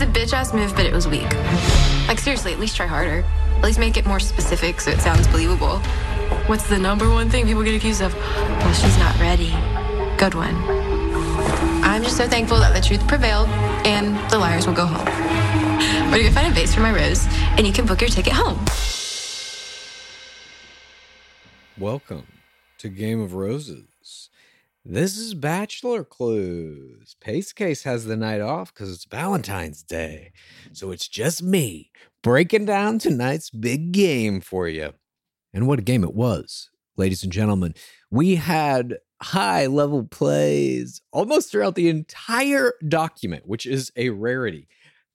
It's a bitch ass move, but it was weak. Like, seriously, at least try harder. At least make it more specific so it sounds believable. What's the number one thing people get accused of? Well, she's not ready. Good one. I'm just so thankful that the truth prevailed and the liars will go home. You can find a vase for my rose and you can book your ticket home. Welcome to Game of Roses. This is Bachelor Clues. Pace Case has the night off because it's Valentine's Day. So it's just me breaking down tonight's big game for you. And what a game it was, ladies and gentlemen. We had high level plays almost throughout the entire document, which is a rarity.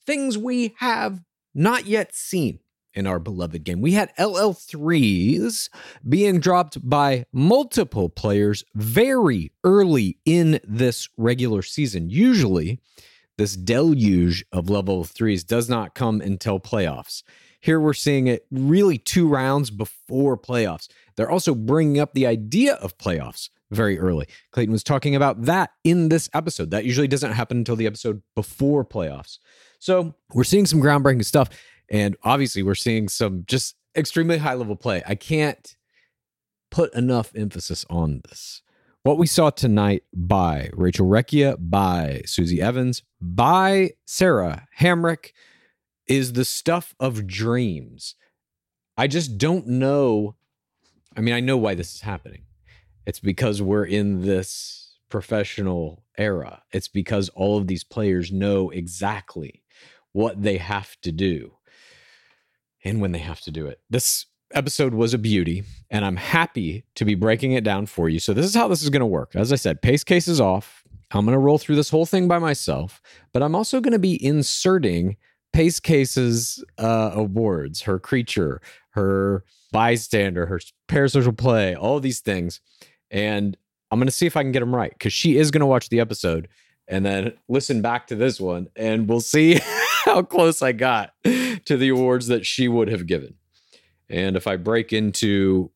Things we have not yet seen in our beloved game. We had LL3s being dropped by multiple players very early in this regular season. Usually, this deluge of level threes does not come until playoffs. Here we're seeing it really two rounds before playoffs. They're also bringing up the idea of playoffs very early. Clayton was talking about that in this episode. That usually doesn't happen until the episode before playoffs. So we're seeing some groundbreaking stuff. And obviously, we're seeing some just extremely high level play. I can't put enough emphasis on this. What we saw tonight by Rachel Recchia, by Susie Evans, by Sarah Hamrick is the stuff of dreams. I just don't know. I mean, I know why this is happening. It's because we're in this professional era. It's because all of these players know exactly what they have to do and when they have to do it. This episode was a beauty, and I'm happy to be breaking it down for you. So, this is how this is going to work. As I said, pace case is off. I'm going to roll through this whole thing by myself, but I'm also going to be inserting Pace Case's uh, awards, her creature, her bystander, her parasocial play, all these things. And I'm going to see if I can get them right because she is going to watch the episode and then listen back to this one, and we'll see how close I got to the awards that she would have given. And if I break into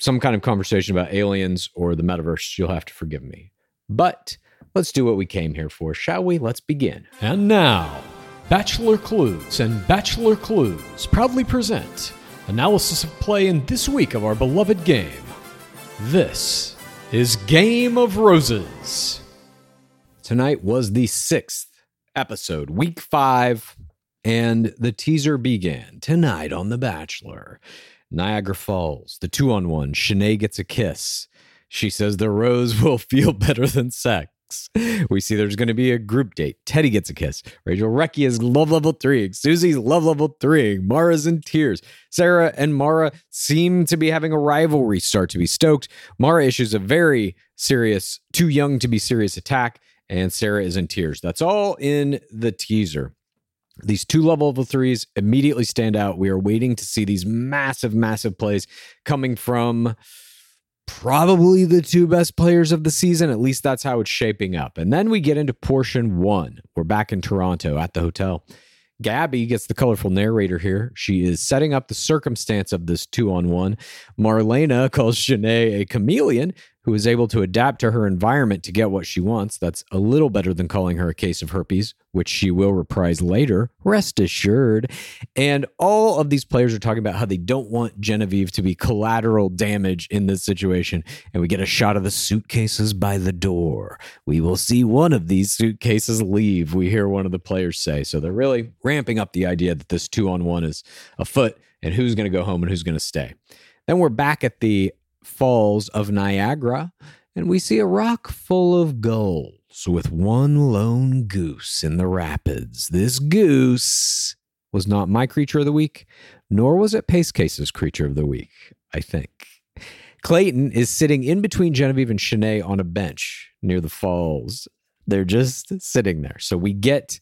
some kind of conversation about aliens or the metaverse, you'll have to forgive me. But let's do what we came here for, shall we? Let's begin. And now, Bachelor Clues and Bachelor Clues proudly present analysis of play in this week of our beloved game. This is Game of Roses. Tonight was the sixth episode, week five, and the teaser began tonight on The Bachelor. Niagara Falls, the two on one. Shanae gets a kiss. She says the rose will feel better than sex. We see there's going to be a group date. Teddy gets a kiss. Rachel Recchia is love level three. Susie's love level three. Mara's in tears. Sarah and Mara seem to be having a rivalry start to be stoked. Mara issues a very serious, too young to be serious attack, and Sarah is in tears. That's all in the teaser. These two level threes immediately stand out. We are waiting to see these massive, massive plays coming from probably the two best players of the season. At least that's how it's shaping up. And then we get into portion one. We're back in Toronto at the hotel. Gabby gets the colorful narrator here. She is setting up the circumstance of this two on one. Marlena calls Shanae a chameleon who is able to adapt to her environment to get what she wants. That's a little better than calling her a case of herpes, which she will reprise later, rest assured. And all of these players are talking about how they don't want Genevieve to be collateral damage in this situation. And we get a shot of the suitcases by the door. We will see one of these suitcases leave, we hear one of the players say. So they're really ramping up the idea that this two on one is afoot and who's going to go home and who's going to stay. Then we're back at the Falls of Niagara, and we see a rock full of gulls with one lone goose in the rapids. This goose was not my creature of the week, nor was it Pace Case's creature of the week, I think. Clayton is sitting in between Genevieve and Shanae on a bench near the falls. They're just sitting there. So we get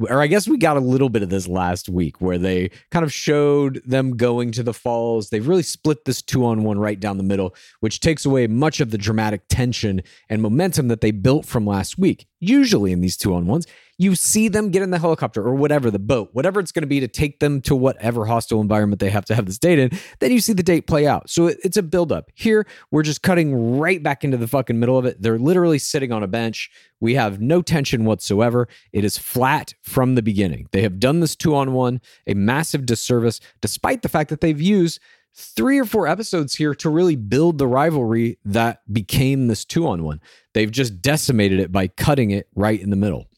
or I guess we got a little bit of this last week where they kind of showed them going to the falls. They've really split this two on one right down the middle, which takes away much of the dramatic tension and momentum that they built from last week. Usually in these two on ones, you see them get in the helicopter or whatever, the boat, whatever it's going to be to take them to whatever hostile environment they have to have this date in. Then you see the date play out. So it, it's a buildup. Here, we're just cutting right back into the fucking middle of it. They're literally sitting on a bench. We have no tension whatsoever. It is flat from the beginning. They have done this two on one, a massive disservice, despite the fact that they've used three or four episodes here to really build the rivalry that became this two on one. They've just decimated it by cutting it right in the middle.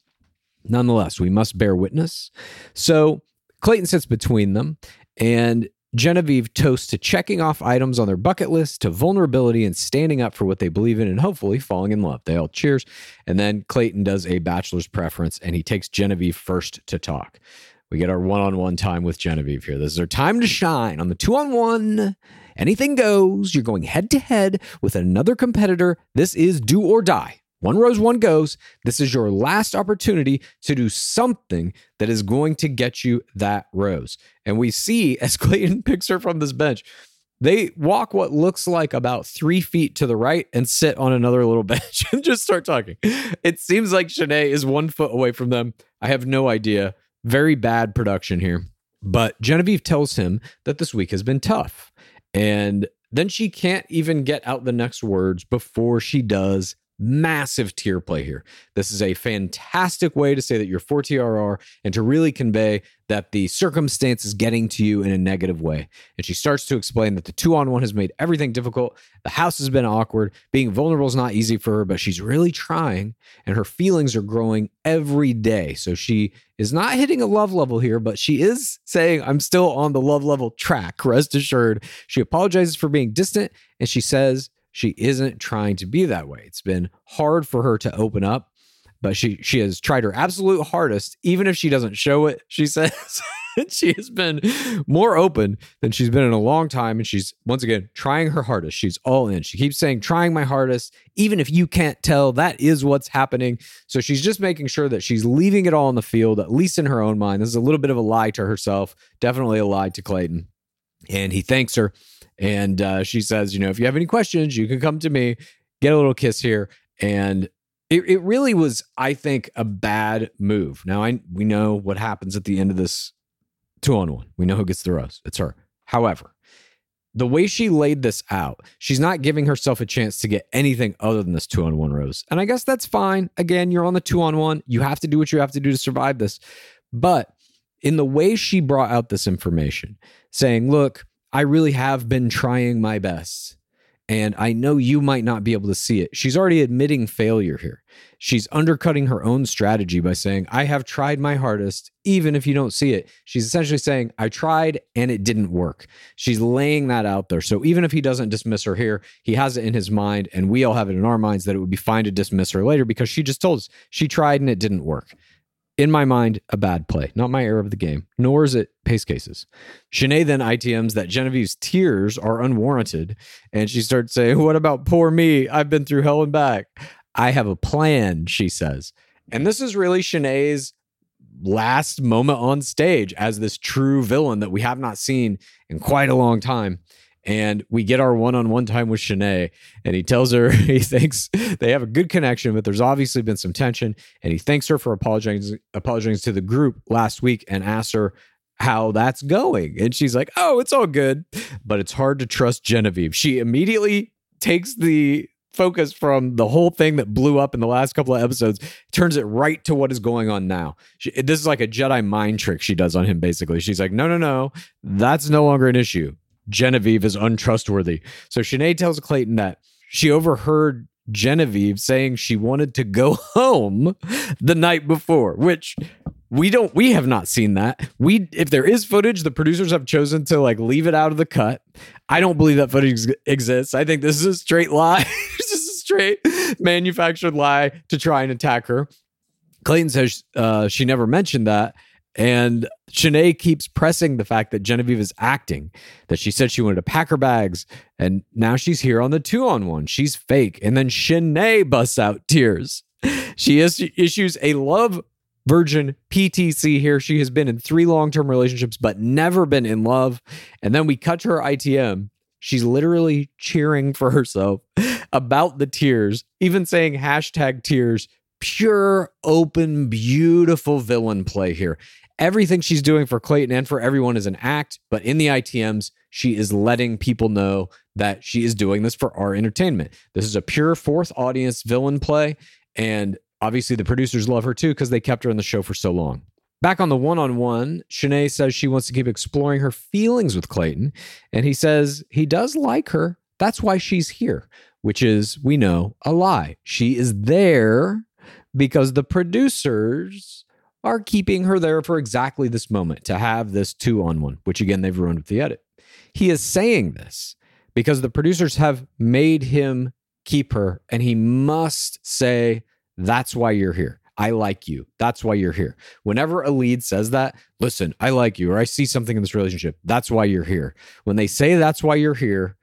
Nonetheless, we must bear witness. So Clayton sits between them, and Genevieve toasts to checking off items on their bucket list, to vulnerability and standing up for what they believe in, and hopefully falling in love. They all cheers. And then Clayton does a bachelor's preference, and he takes Genevieve first to talk. We get our one on one time with Genevieve here. This is our time to shine on the two on one. Anything goes. You're going head to head with another competitor. This is do or die One rose, one goes. This is your last opportunity to do something that is going to get you that rose. And we see as Clayton picks her from this bench, they walk what looks like about three feet to the right and sit on another little bench and just start talking. It seems like Shanae is one foot away from them. I have no idea. Very bad production here. But Genevieve tells him that this week has been tough. And then she can't even get out the next words before she does massive tier play here. This is a fantastic way to say that you're 4 TRR and to really convey that the circumstance is getting to you in a negative way. And she starts to explain that the two on one has made everything difficult. The house has been awkward. Being vulnerable is not easy for her, but she's really trying and her feelings are growing every day. So she is not hitting a love level here, but she is saying, I'm still on the love level track. Rest assured. She apologizes for being distant and she says, she isn't trying to be that way. It's been hard for her to open up, but she she has tried her absolute hardest, even if she doesn't show it. She says she has been more open than she's been in a long time, and she's once again trying her hardest. She's all in. She keeps saying, "Trying my hardest," even if you can't tell. That is what's happening. So she's just making sure that she's leaving it all on the field, at least in her own mind. This is a little bit of a lie to herself, definitely a lie to Clayton. And he thanks her and uh, she says, you know, if you have any questions, you can come to me, get a little kiss here. And it, it really was, I think, a bad move. Now, I we know what happens at the end of this two on one. We know who gets the rose. It's her. However, the way she laid this out, she's not giving herself a chance to get anything other than this two on one rose. And I guess that's fine. Again, you're on the two on one. You have to do what you have to do to survive this. But in the way she brought out this information, saying, look, I really have been trying my best. And I know you might not be able to see it. She's already admitting failure here. She's undercutting her own strategy by saying, I have tried my hardest, even if you don't see it. She's essentially saying, I tried and it didn't work. She's laying that out there. So even if he doesn't dismiss her here, he has it in his mind, and we all have it in our minds that it would be fine to dismiss her later because she just told us she tried and it didn't work in my mind, a bad play, not my error of the game, nor is it pace cases. Shanae then ITMs that Genevieve's tears are unwarranted, and she starts saying, What about poor me? I've been through hell and back. I have a plan, she says. And this is really Shanae's last moment on stage as this true villain that we have not seen in quite a long time and we get our one-on-one time with Shanae, and he tells her he thinks they have a good connection, but there's obviously been some tension, and he thanks her for apologizing apologizing to the group last week and asks her how that's going, and she's like, "Oh, it's all good," but it's hard to trust Genevieve. She immediately takes the focus from the whole thing that blew up in the last couple of episodes turns it right to what is going on now. She, this is like a jedi mind trick she does on him basically. She's like no no no that's no longer an issue Genevieve is untrustworthy. So Shanae tells Clayton that she overheard Genevieve saying she wanted to go home the night before, which we don't we have not seen that. We if there is footage, the producers have chosen to like leave it out of the cut. I don't believe that footage exists. I think this is a straight lie. this is a straight manufactured lie to try and attack her. Clayton says uh, she never mentioned that. And Shanae keeps pressing the fact that Genevieve is acting, that she said she wanted to pack her bags, and now she's here on the two on one. She's fake. And then Shanae busts out tears. She is, issues a love virgin PTC here. She has been in three long term relationships, but never been in love. And then we cut her ITM. She's literally cheering for herself about the tears, even saying hashtag tears pure, open, beautiful villain play here. Everything she's doing for Clayton and for everyone is an act, but in the ITMs, she is letting people know that she is doing this for our entertainment. This is a pure fourth audience villain play. And obviously, the producers love her too because they kept her on the show for so long. Back on the one on one, Shanae says she wants to keep exploring her feelings with Clayton. And he says he does like her. That's why she's here, which is, we know, a lie. She is there because the producers are keeping her there for exactly this moment to have this two on one, which again, they've ruined with the edit. He is saying this because the producers have made him keep her, and he must say, That's why you're here. I like you. That's why you're here. Whenever a lead says that, listen, I like you, or I see something in this relationship. That's why you're here. When they say that's why you're here,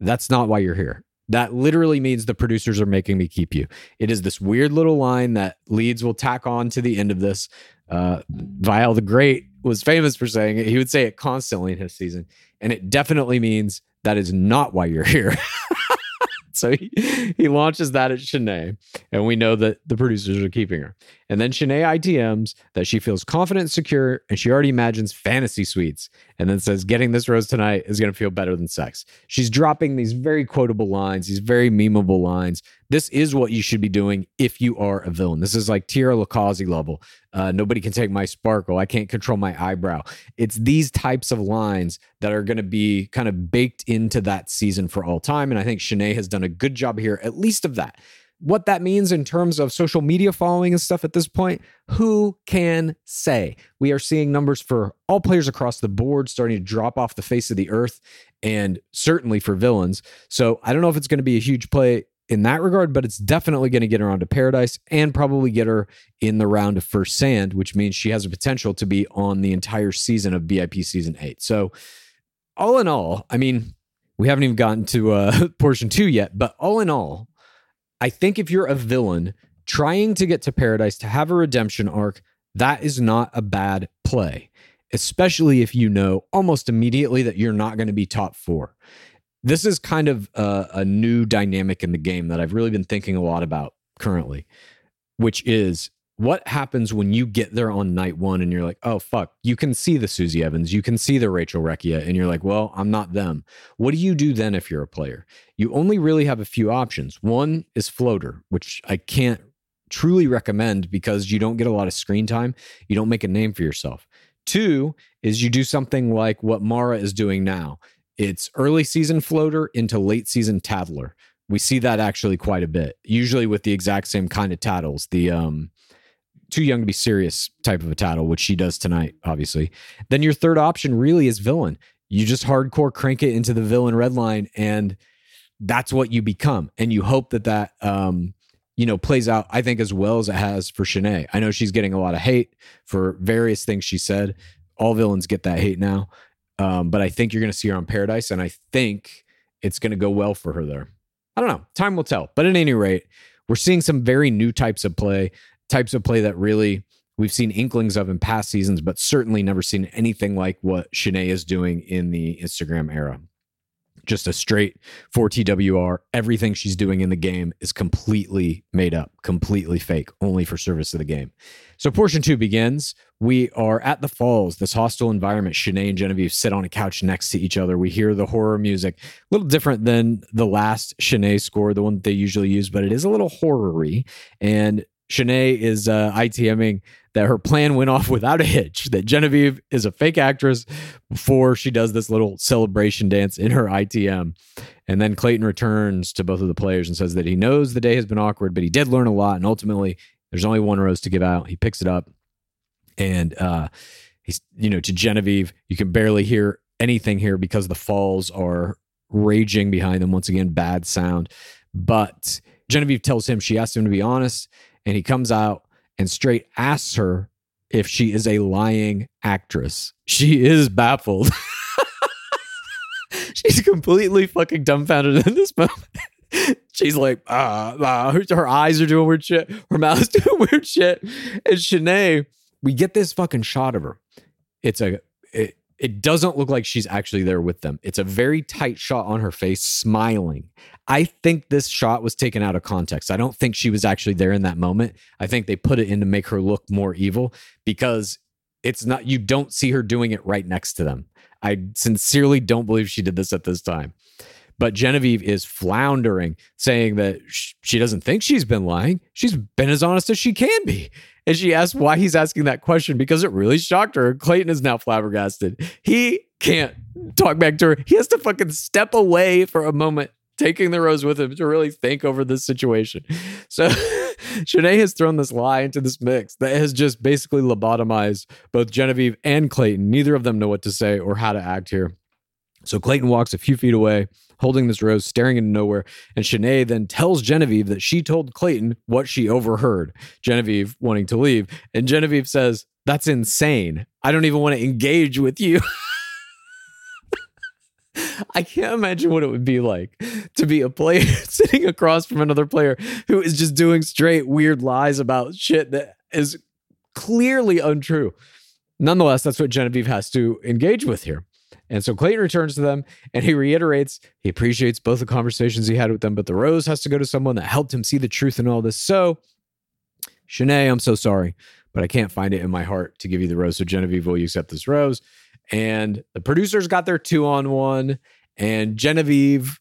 that's not why you're here. That literally means the producers are making me keep you. It is this weird little line that leads will tack on to the end of this. Uh, Vial the Great was famous for saying it. He would say it constantly in his season. And it definitely means that is not why you're here. so he, he launches that at Shanae, and we know that the producers are keeping her. And then Shanae ITMs that she feels confident and secure, and she already imagines fantasy suites, and then says, Getting this rose tonight is going to feel better than sex. She's dropping these very quotable lines, these very memeable lines. This is what you should be doing if you are a villain. This is like Tierra LiCausi level. Uh, nobody can take my sparkle. I can't control my eyebrow. It's these types of lines that are going to be kind of baked into that season for all time. And I think Shanae has done a good job here, at least of that. What that means in terms of social media following and stuff at this point, who can say? We are seeing numbers for all players across the board starting to drop off the face of the earth, and certainly for villains. So I don't know if it's going to be a huge play in that regard, but it's definitely going to get her onto Paradise and probably get her in the round of First Sand, which means she has a potential to be on the entire season of BIP season eight. So, all in all, I mean, we haven't even gotten to uh, portion two yet, but all in all, I think if you're a villain trying to get to Paradise to have a redemption arc, that is not a bad play, especially if you know almost immediately that you're not going to be top four. This is kind of a, a, new dynamic in the game that I've really been thinking a lot about currently, which is what happens when you get there on night one and you're like, oh, fuck, you can see the Susie Evans, you can see the Rachel Recchia, and you're like, well, I'm not them. What do you do then if you're a player? You only really have a few options. One is floater, which I can't truly recommend because you don't get a lot of screen time, you don't make a name for yourself. Two is you do something like what Mara is doing now it's early season floater into late season tattler. We see that actually quite a bit, usually with the exact same kind of tattles. The um, too young to be serious type of a title, which she does tonight, obviously. Then your third option really is villain. You just hardcore crank it into the villain red line, and that's what you become. And you hope that that um, you know plays out. I think as well as it has for Shanae. I know she's getting a lot of hate for various things she said. All villains get that hate now, um, but I think you're going to see her on Paradise, and I think it's going to go well for her there. I don't know. Time will tell. But at any rate, we're seeing some very new types of play, types of play that really we've seen inklings of in past seasons, but certainly never seen anything like what Shanae is doing in the Instagram era just a straight 4TWR. Everything she's doing in the game is completely made up, completely fake, only for service of the game. So portion two begins. We are at the falls, this hostile environment. Shanae and Genevieve sit on a couch next to each other. We hear the horror music, a little different than the last Shanae score, the one that they usually use, but it is a little horror-y. And Shanae is uh, ITMing that her plan went off without a hitch, that Genevieve is a fake actress before she does this little celebration dance in her ITM. And then Clayton returns to both of the players and says that he knows the day has been awkward, but he did learn a lot. And ultimately, there's only one rose to give out. He picks it up and uh, he's, you know, to Genevieve, you can barely hear anything here because the falls are raging behind them. Once again, bad sound. But Genevieve tells him she asked him to be honest, and he comes out and straight asks her if she is a lying actress. She is baffled. She's completely fucking dumbfounded in this moment. She's like, uh, uh her, her, eyes are doing weird shit. Her mouth's doing weird shit. And Shanae, we get this fucking shot of her. It's a, it, it doesn't look like she's actually there with them. It's a very tight shot on her face, smiling. I think this shot was taken out of context. I don't think she was actually there in that moment. I think they put it in to make her look more evil because it's not, you don't see her doing it right next to them. I sincerely don't believe she did this at this time. But Genevieve is floundering, saying that she doesn't think she's been lying. She's been as honest as she can be. And she asks why he's asking that question because it really shocked her. Clayton is now flabbergasted. He can't talk back to her. He has to fucking step away for a moment taking the rose with him to really think over this situation. So Shanae has thrown this lie into this mix that has just basically lobotomized both Genevieve and Clayton. Neither of them know what to say or how to act here. So Clayton walks a few feet away, holding this rose, staring into nowhere. And Shanae then tells Genevieve that she told Clayton what she overheard, Genevieve wanting to leave. And Genevieve says, That's insane. I don't even want to engage with you. I can't imagine what it would be like to be a player sitting across from another player who is just doing straight weird lies about shit that is clearly untrue. Nonetheless, that's what Genevieve has to engage with here. And so Clayton returns to them and he reiterates he appreciates both the conversations he had with them, but the rose has to go to someone that helped him see the truth in all this. So, Shanae, I'm so sorry, but I can't find it in my heart to give you the rose. So, Genevieve, will you accept this rose? And the producers got their two on one, and Genevieve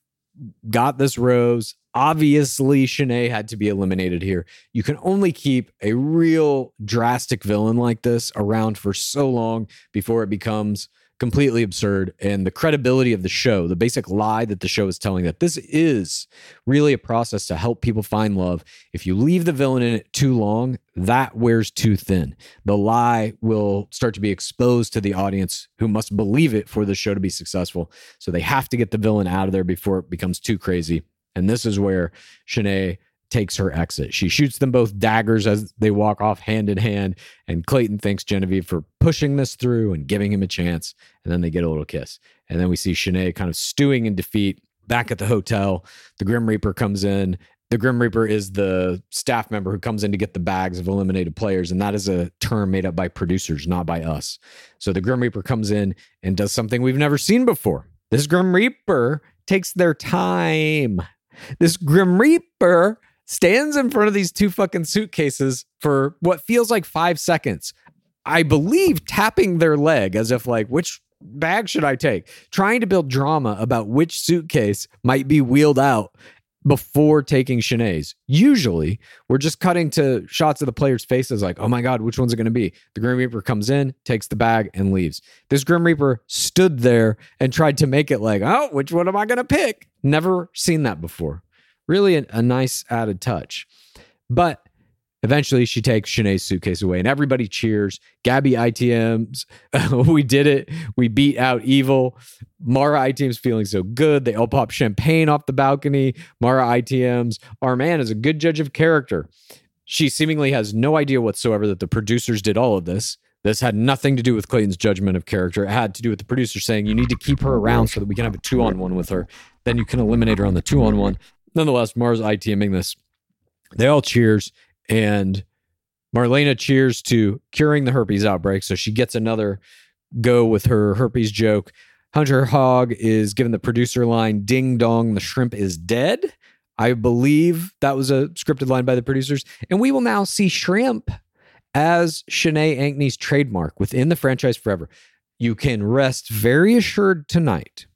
got this rose. Obviously, Shanae had to be eliminated here. You can only keep a real drastic villain like this around for so long before it becomes completely absurd. And the credibility of the show, the basic lie that the show is telling that this is really a process to help people find love. If you leave the villain in it too long, that wears too thin. The lie will start to be exposed to the audience who must believe it for the show to be successful. So they have to get the villain out of there before it becomes too crazy. And this is where Shanae takes her exit. She shoots them both daggers as they walk off hand in hand. And Clayton thanks Genevieve for pushing this through and giving him a chance. And then they get a little kiss. And then we see Shanae kind of stewing in defeat back at the hotel. The Grim Reaper comes in. The Grim Reaper is the staff member who comes in to get the bags of eliminated players. And that is a term made up by producers, not by us. So the Grim Reaper comes in and does something we've never seen before. This Grim Reaper takes their time. This Grim Reaper stands in front of these two fucking suitcases for what feels like five seconds. I believe tapping their leg as if like, which bag should I take? Trying to build drama about which suitcase might be wheeled out before taking Shanae's. Usually, we're just cutting to shots of the players' faces, like, oh my God, which one's it going to be? The Grim Reaper comes in, takes the bag, and leaves. This Grim Reaper stood there and tried to make it like, oh, which one am I going to pick? Never seen that before. Really a, a nice added touch. But eventually she takes Shanae's suitcase away and everybody cheers. Gabby ITMs. we did it. We beat out evil. Mara ITM's feeling so good. They all pop champagne off the balcony. Mara ITMs. Our man is a good judge of character. She seemingly has no idea whatsoever that the producers did all of this. This had nothing to do with Clayton's judgment of character. It had to do with the producer saying, you need to keep her around so that we can have a two on one with her. Then you can eliminate her on the two on one nonetheless, Mars ITMing this. They all cheers, and Marlena cheers to curing the herpes outbreak. So she gets another go with her herpes joke. Hunter Haag is given the producer line Ding dong, the shrimp is dead. I believe that was a scripted line by the producers. And we will now see shrimp as Shanae Ankney's trademark within the franchise forever. You can rest very assured tonight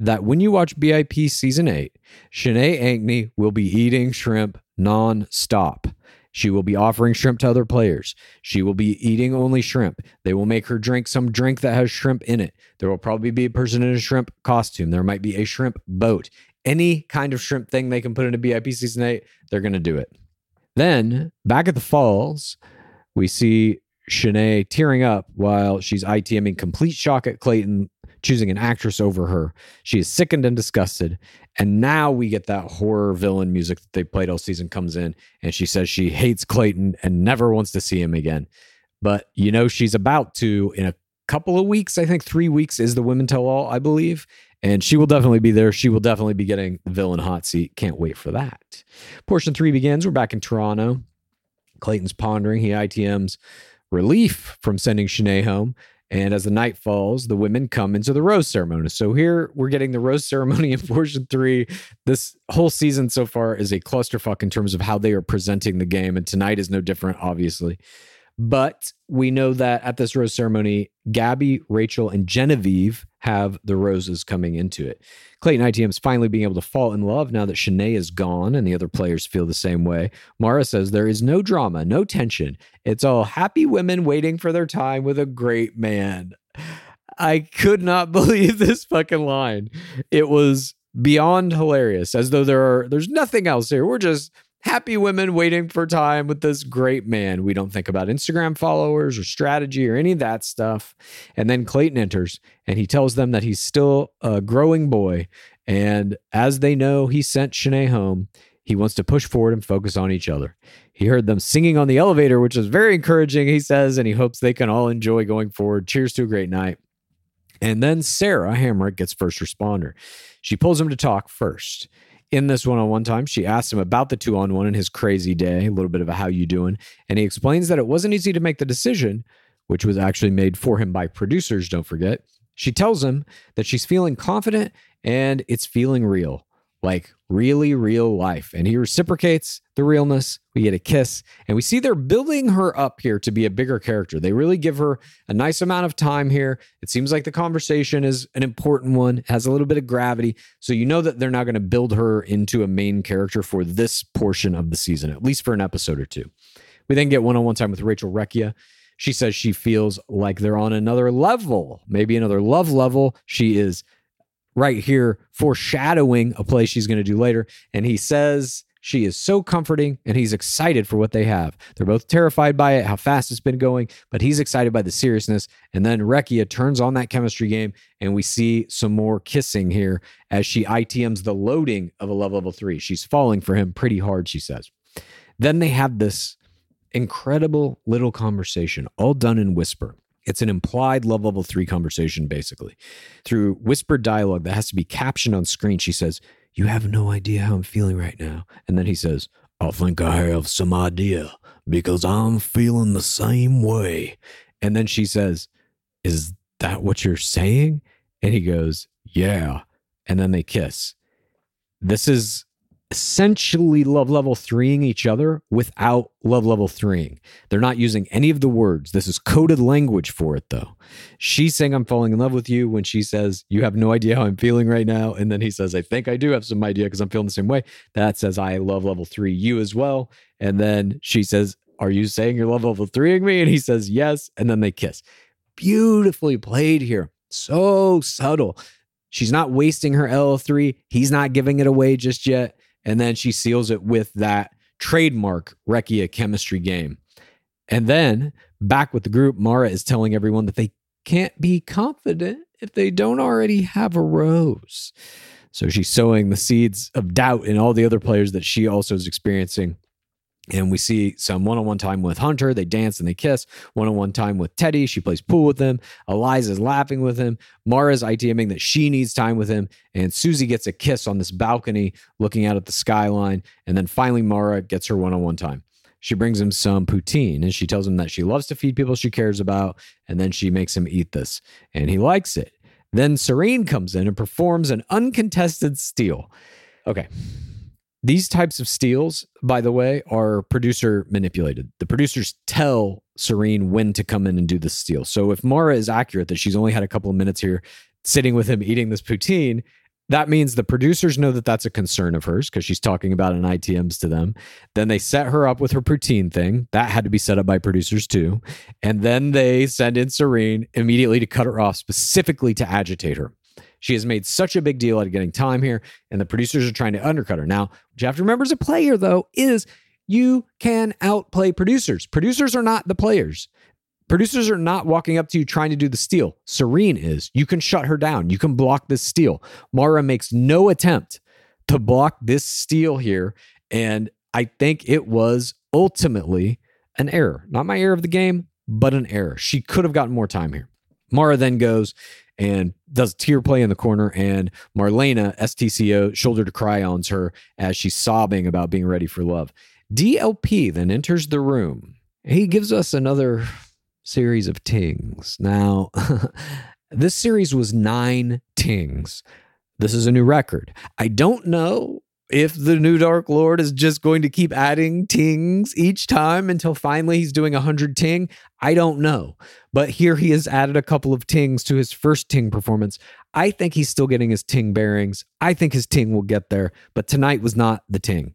that when you watch BIP season eight, Shanae Ankney will be eating shrimp non-stop. She will be offering shrimp to other players. She will be eating only shrimp. They will make her drink some drink that has shrimp in it. There will probably be a person in a shrimp costume. There might be a shrimp boat. Any kind of shrimp thing they can put into BIP season eight, they're going to do it. Then back at the falls, we see Shanae tearing up while she's ITMing complete shock at Clayton choosing an actress over her. She is sickened and disgusted. And now we get that horror villain music that they played all season comes in. And she says she hates Clayton and never wants to see him again. But you know, she's about to in a couple of weeks. I think three weeks is the women tell all, I believe. And she will definitely be there. She will definitely be getting the villain hot seat. Can't wait for that. Portion three begins. We're back in Toronto. Clayton's pondering. He ITMs relief from sending Shanae home. And as the night falls, the women come into the rose ceremony. So here we're getting the rose ceremony in portion three. This whole season so far is a clusterfuck in terms of how they are presenting the game. And tonight is no different, obviously. But we know that at this rose ceremony, Gabby, Rachel, and Genevieve have the roses coming into it. Clayton ITM is finally being able to fall in love now that Shanae is gone and the other players feel the same way. Mara says there is no drama, no tension. It's all happy women waiting for their time with a great man. I could not believe this fucking line. It was beyond hilarious, as though there are there's nothing else here. We're just happy women waiting for time with this great man. We don't think about Instagram followers or strategy or any of that stuff. And then Clayton enters and he tells them that he's still a growing boy. And as they know, he sent Shanae home. He wants to push forward and focus on each other. He heard them singing on the elevator, which was very encouraging, he says, and he hopes they can all enjoy going forward. Cheers to a great night. And then Sarah Hamrick gets first responder. She pulls him to talk first. In this one-on-one time, she asks him about the two-on-one and his crazy day, a little bit of a how you doing, and he explains that it wasn't easy to make the decision, which was actually made for him by producers, don't forget. She tells him that she's feeling confident and it's feeling real, like really real life. And he reciprocates the realness. We get a kiss, and we see they're building her up here to be a bigger character. They really give her a nice amount of time here. It seems like the conversation is an important one, has a little bit of gravity. So you know that they're not going to build her into a main character for this portion of the season, at least for an episode or two. We then get one on one time with Rachel Recchia. She says she feels like they're on another level, maybe another love level. She is right here foreshadowing a play she's going to do later. And he says she is so comforting and he's excited for what they have. They're both terrified by it, how fast it's been going, but he's excited by the seriousness. And then Recchia turns on that chemistry game and we see some more kissing here as she ITMs the loading of a love level three. She's falling for him pretty hard, she says. Then they have this incredible little conversation, all done in whisper. It's an implied love level three conversation, basically. Through whispered dialogue that has to be captioned on screen, she says, You have no idea how I'm feeling right now. And then he says, I think I have some idea because I'm feeling the same way. And then she says, Is that what you're saying? And he goes, Yeah. And then they kiss. This is essentially love level threeing each other without love level threeing. They're not using any of the words. This is coded language for it, though. She's saying, I'm falling in love with you when she says, You have no idea how I'm feeling right now. And then he says, I think I do have some idea because I'm feeling the same way. That says, I love level three you as well. And then she says, Are you saying you're love level threeing me? And he says, Yes. And then they kiss. Beautifully played here. So subtle. She's not wasting her L3. He's not giving it away just yet. And then she seals it with that trademark Recchia chemistry game. And then back with the group, Mara is telling everyone that they can't be confident if they don't already have a rose. So she's sowing the seeds of doubt in all the other players that she also is experiencing. And we see some one on one time with Hunter. They dance and they kiss. One on one time with Teddy. She plays pool with him. Eliza's laughing with him. Mara's ITMing that she needs time with him. And Susie gets a kiss on this balcony looking out at the skyline. And then finally, Mara gets her one on one time. She brings him some poutine and she tells him that she loves to feed people she cares about. And then she makes him eat this. And he likes it. Then Serene comes in and performs an uncontested steal. Okay. These types of steals, by the way, are producer manipulated. The producers tell Serene when to come in and do the steal. So if Mara is accurate that she's only had a couple of minutes here sitting with him eating this poutine, that means the producers know that that's a concern of hers because she's talking about an ITMs to them. Then they set her up with her poutine thing. That had to be set up by producers too. And then they send in Serene immediately to cut her off specifically to agitate her. She has made such a big deal out of getting time here, and the producers are trying to undercut her. Now, what you have to remember as a player, though, is you can outplay producers. Producers are not the players. Producers are not walking up to you trying to do the steal. Serene is. You can shut her down. You can block this steal. Mara makes no attempt to block this steal here. And I think it was ultimately an error. Not my error of the game, but an error. She could have gotten more time here. Mara then goes and does tear play in the corner, and Marlena, STCO, shoulder to cry on her as she's sobbing about being ready for love. DLP then enters the room. He gives us another series of tings. Now, this series was nine tings. This is a new record. I don't know if the new Dark Lord is just going to keep adding tings each time until finally he's doing 100 ting. I don't know. But here he has added a couple of tings to his first ting performance. I think he's still getting his ting bearings. I think his ting will get there, but tonight was not the ting.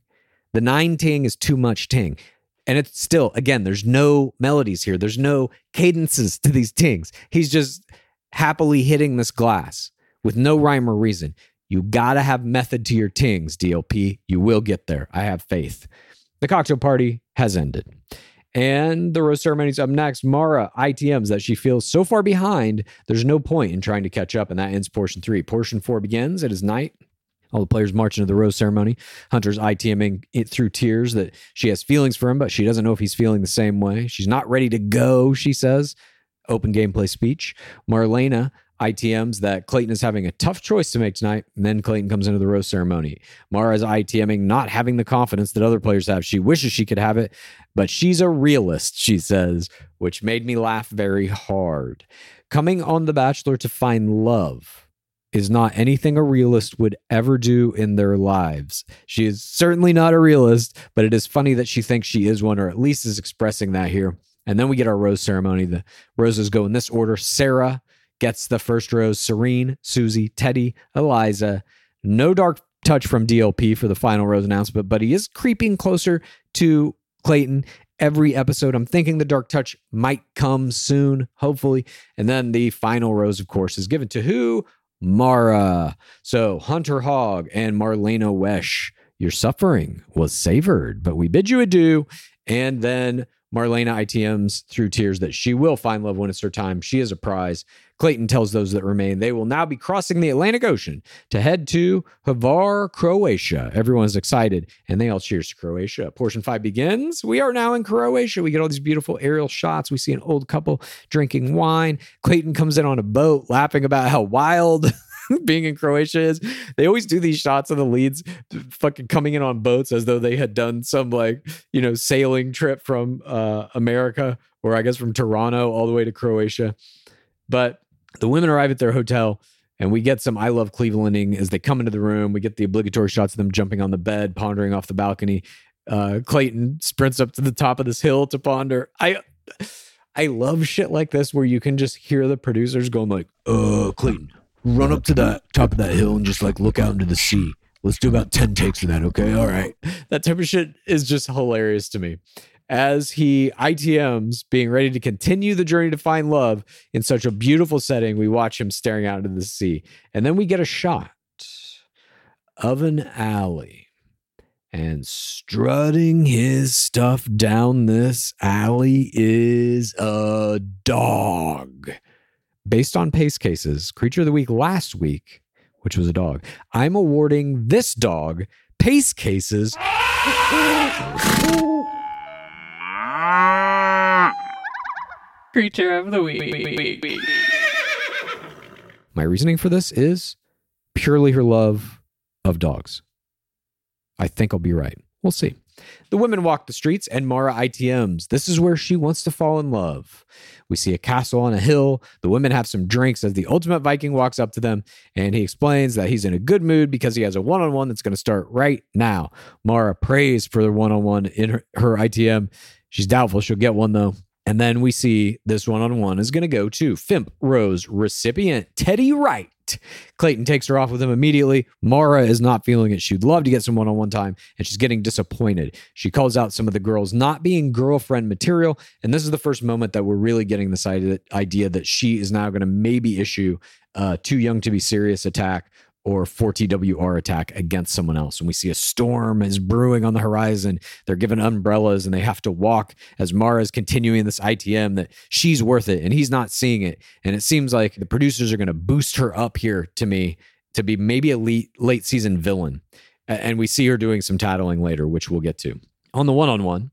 The nine ting is too much ting. And it's still, again, there's no melodies here. There's no cadences to these tings. He's just happily hitting this glass with no rhyme or reason. You got to have method to your tings, DLP. You will get there. I have faith. The cocktail party has ended. And the rose ceremony's up next. Mara ITMs that she feels so far behind, there's no point in trying to catch up, and that ends portion three. Portion four begins. It is night. All the players march into the rose ceremony. Hunter's ITMing it through tears that she has feelings for him, but she doesn't know if he's feeling the same way. She's not ready to go, she says. Open gameplay speech. Marlena ITMs that Clayton is having a tough choice to make tonight. And then Clayton comes into the rose ceremony. Mara is ITMing, not having the confidence that other players have. She wishes she could have it, but she's a realist, she says, which made me laugh very hard. Coming on The Bachelor to find love is not anything a realist would ever do in their lives. She is certainly not a realist, but it is funny that she thinks she is one, or at least is expressing that here. And then we get our rose ceremony. The roses go in this order Sarah gets the first rose, Serene, Susie, Teddy, Eliza. No dark touch from DLP for the final rose announcement, but he is creeping closer to Clayton every episode. I'm thinking the dark touch might come soon, hopefully. And then the final rose, of course, is given to who? Mara. So Hunter Haag and Marlena Wesh, your suffering was savored, but we bid you adieu. And then Marlena ITMs through tears that she will find love when it's her time. She is a prize. Clayton tells those that remain they will now be crossing the Atlantic Ocean to head to Hvar, Croatia. Everyone's excited and they all cheers to Croatia. Portion five begins. We are now in Croatia. We get all these beautiful aerial shots. We see an old couple drinking wine. Clayton comes in on a boat laughing about how wild. being in Croatia is they always do these shots of the leads fucking coming in on boats as though they had done some like you know sailing trip from uh America or I guess from Toronto all the way to Croatia but the women arrive at their hotel and we get some I love Clevelanding as they come into the room. We get the obligatory shots of them jumping on the bed, pondering off the balcony. Uh, Clayton sprints up to the top of this hill to ponder. I I love shit like this where you can just hear the producers going like, "Uh, Clayton, run up to that top of that hill and just like look out into the sea. Let's do about 10 takes of that, okay? All right." That type of shit is just hilarious to me as he ITMs being ready to continue the journey to find love in such a beautiful setting. We watch him staring out into the sea. And then we get a shot of an alley. And strutting his stuff down this alley is a dog. Based on pace cases, creature of the week last week, which was a dog, I'm awarding this dog pace cases. Creature of the week. My reasoning for this is purely her love of dogs. I think I'll be right. We'll see. The women walk the streets and Mara ITMs. This is where she wants to fall in love. We see a castle on a hill. The women have some drinks as the ultimate Viking walks up to them and he explains that he's in a good mood because he has a one on one that's going to start right now. Mara prays for the one on one in her, her ITM. She's doubtful she'll get one though. And then we see this one on one is going to go to Fimp Rose recipient Teddy Wright. Clayton takes her off with him immediately. Mara is not feeling it. She'd love to get some one on one time, and she's getting disappointed. She calls out some of the girls not being girlfriend material. And this is the first moment that we're really getting this idea that she is now going to maybe issue a too young to be serious attack or 4TWR attack against someone else. And we see a storm is brewing on the horizon. They're given umbrellas and they have to walk as Mara is continuing this ITM that she's worth it and he's not seeing it. And it seems like the producers are going to boost her up here to me to be maybe a late, late season villain. And we see her doing some tattling later, which we'll get to. On the one on one,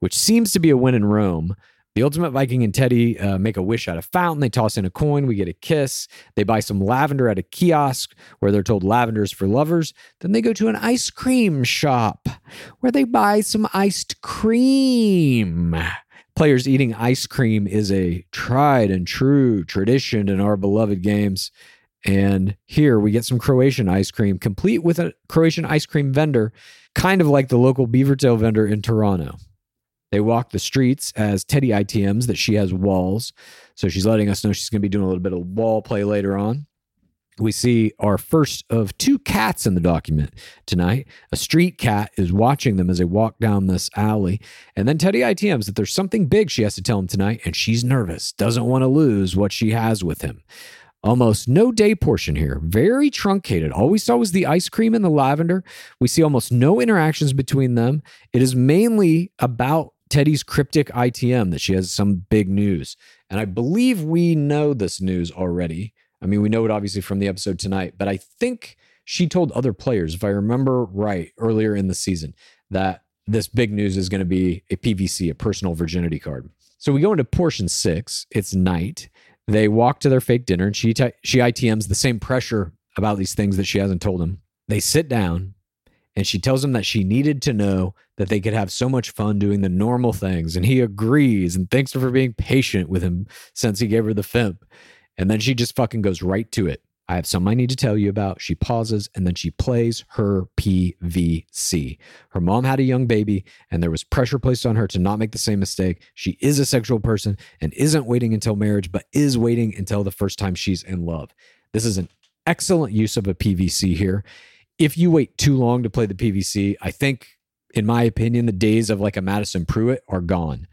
which seems to be a win in Rome, the Ultimate Viking and Teddy uh, make a wish at a fountain. They toss in a coin. We get a kiss. They buy some lavender at a kiosk where they're told lavender is for lovers. Then they go to an ice cream shop where they buy some iced cream. Players eating ice cream is a tried and true tradition in our beloved games. And here we get some Croatian ice cream, complete with a Croatian ice cream vendor, kind of like the local Beavertail vendor in Toronto. They walk the streets as Teddy ITMs that she has walls. So she's letting us know she's going to be doing a little bit of wall play later on. We see our first of two cats in the document tonight. A street cat is watching them as they walk down this alley. And then Teddy ITMs that there's something big she has to tell him tonight, and she's nervous, doesn't want to lose what she has with him. Almost no day portion here. Very truncated. All we saw was the ice cream and the lavender. We see almost no interactions between them. It is mainly about Teddy's cryptic ITM that she has some big news. And I believe we know this news already. I mean, we know it obviously from the episode tonight, but I think she told other players, if I remember right, earlier in the season, that this big news is going to be a PVC, a personal virginity card. So we go into portion six. It's night. They walk to their fake dinner and she, t- she ITMs the same pressure about these things that she hasn't told him. They sit down and she tells him that she needed to know that they could have so much fun doing the normal things. And he agrees and thanks her for being patient with him since he gave her the FIMP. And then she just fucking goes right to it. I have something I need to tell you about. She pauses and then she plays her PVC. Her mom had a young baby and there was pressure placed on her to not make the same mistake. She is a sexual person and isn't waiting until marriage, but is waiting until the first time she's in love. This is an excellent use of a PVC here. If you wait too long to play the PVC, I think, in my opinion, the days of like a Madison Prewett are gone.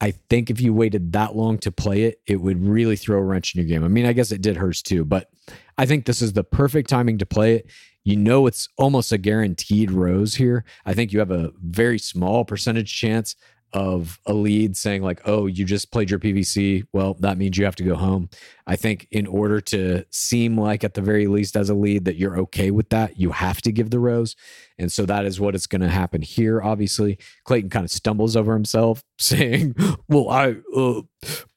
I think if you waited that long to play it, it would really throw a wrench in your game. I mean, I guess it did hers too, but I think this is the perfect timing to play it. You know, it's almost a guaranteed rose here. I think you have a very small percentage chance of a lead saying, like, oh, you just played your PVC. Well, that means you have to go home. I think in order to seem like, at the very least, as a lead, that you're okay with that, you have to give the rose. And so that is what is going to happen here. Obviously, Clayton kind of stumbles over himself, saying, "Well, I, uh,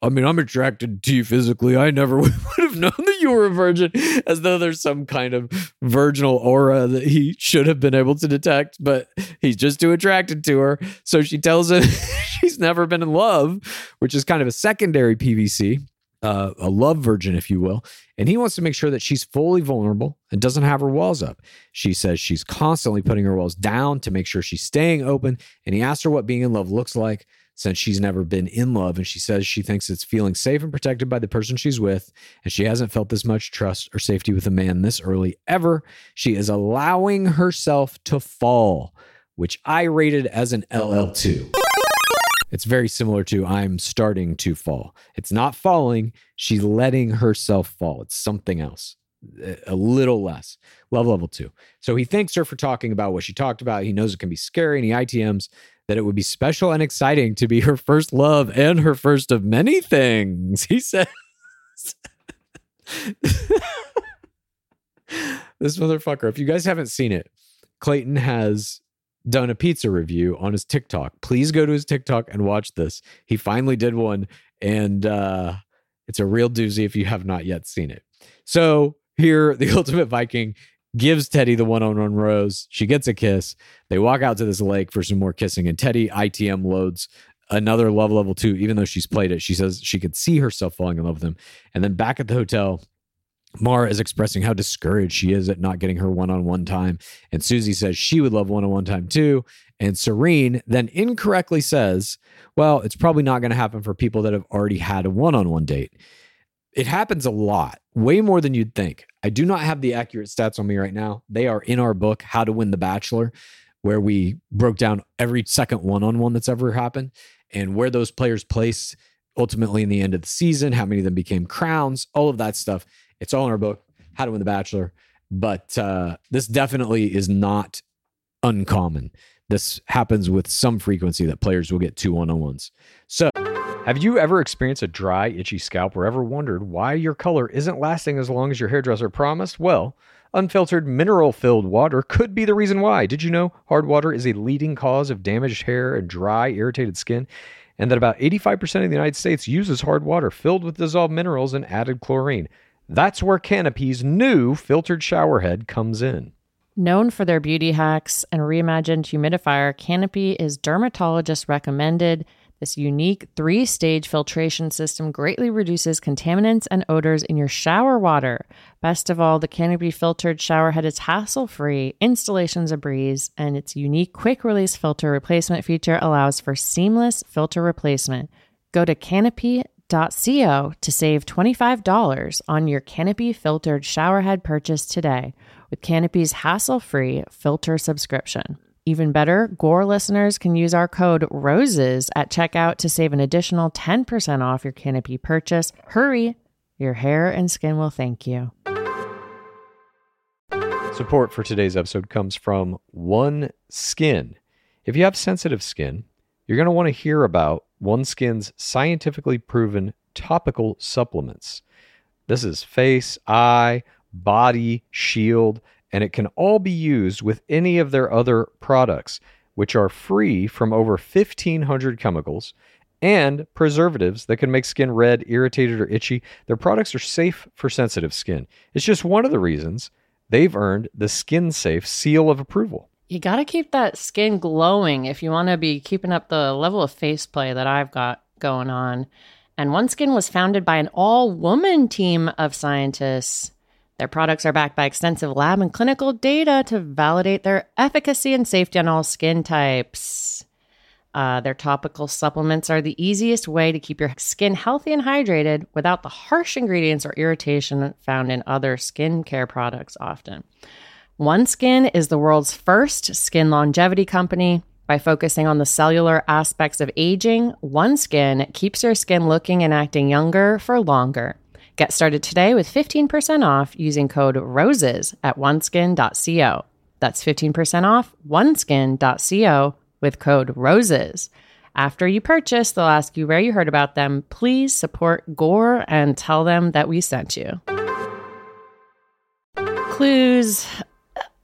I mean, I'm attracted to you physically. I never would have known that you were a virgin." As though there's some kind of virginal aura that he should have been able to detect, but he's just too attracted to her. So she tells him she's never been in love, which is kind of a secondary PVC uh, a love virgin, if you will. And he wants to make sure that she's fully vulnerable and doesn't have her walls up. She says she's constantly putting her walls down to make sure she's staying open. And he asks her what being in love looks like since she's never been in love. And she says she thinks it's feeling safe and protected by the person she's with. And she hasn't felt this much trust or safety with a man this early ever. She is allowing herself to fall, which I rated as an LL2. It's very similar to I'm starting to fall. It's not falling, she's letting herself fall. It's something else, a little less. Love level two. So he thanks her for talking about what she talked about. He knows it can be scary and he ITMs that it would be special and exciting to be her first love and her first of many things. He says, This motherfucker, if you guys haven't seen it, Clayton has done a pizza review on his TikTok. Please go to his TikTok and watch this. He finally did one, and uh, it's a real doozy if you have not yet seen it. So here, the Ultimate Viking gives Teddy the one on one rose. She gets a kiss. They walk out to this lake for some more kissing, and Teddy ITM loads another love level two, even though she's played it. She says she could see herself falling in love with him. And then back at the hotel, Mara is expressing how discouraged she is at not getting her one on one time. And Susie says she would love one on one time too. And Serene then incorrectly says, well, it's probably not going to happen for people that have already had a one on one date. It happens a lot, way more than you'd think. I do not have the accurate stats on me right now. They are in our book, How to Win the Bachelor, where we broke down every second one on one that's ever happened and where those players placed ultimately in the end of the season, how many of them became crowns, all of that stuff. It's all in our book, How to Win the Bachelor. But uh, this definitely is not uncommon. This happens with some frequency that players will get two one on ones. So, Have you ever experienced a dry, itchy scalp or ever wondered why your color isn't lasting as long as your hairdresser promised? Well, unfiltered mineral filled water could be the reason why. Did you know hard water is a leading cause of damaged hair and dry, irritated skin? And that about 85% of the United States uses hard water filled with dissolved minerals and added chlorine. That's where Canopy's new filtered shower head comes in. Known for their beauty hacks and reimagined humidifier, Canopy is dermatologist recommended. This unique three stage filtration system greatly reduces contaminants and odors in your shower water. Best of all, the Canopy filtered shower head is hassle free, installation's a breeze, and its unique quick release filter replacement feature allows for seamless filter replacement. Go to canopy.co to save $25 on your Canopy filtered shower head purchase today with Canopy's hassle free filter subscription. Even better, Gore listeners can use our code ROSES at checkout to save an additional 10% off your Canopy purchase. Hurry! Your hair and skin will thank you. Support for today's episode comes from One Skin. If you have sensitive skin, you're going to want to hear about OneSkin's scientifically proven topical supplements. This is face, eye, body, shield, and it can all be used with any of their other products, which are free from over 1,500 chemicals and preservatives that can make skin red, irritated, or itchy. Their products are safe for sensitive skin. It's just one of the reasons they've earned the Skin Safe seal of approval. You got to keep that skin glowing if you want to be keeping up the level of face play that I've got going on. And OneSkin was founded by an all woman team of scientists. Their products are backed by extensive lab and clinical data to validate their efficacy and safety on all skin types. Uh, their topical supplements are the easiest way to keep your skin healthy and hydrated without the harsh ingredients or irritation found in other skincare products often. OneSkin is the world's first skin longevity company. By focusing on the cellular aspects of aging, OneSkin keeps your skin looking and acting younger for longer. Get started today with 15% off using code ROSES at oneskin.co. That's 15% off oneskin.co with code ROSES. After you purchase, they'll ask you where you heard about them. Please support Gore and tell them that we sent you. Clues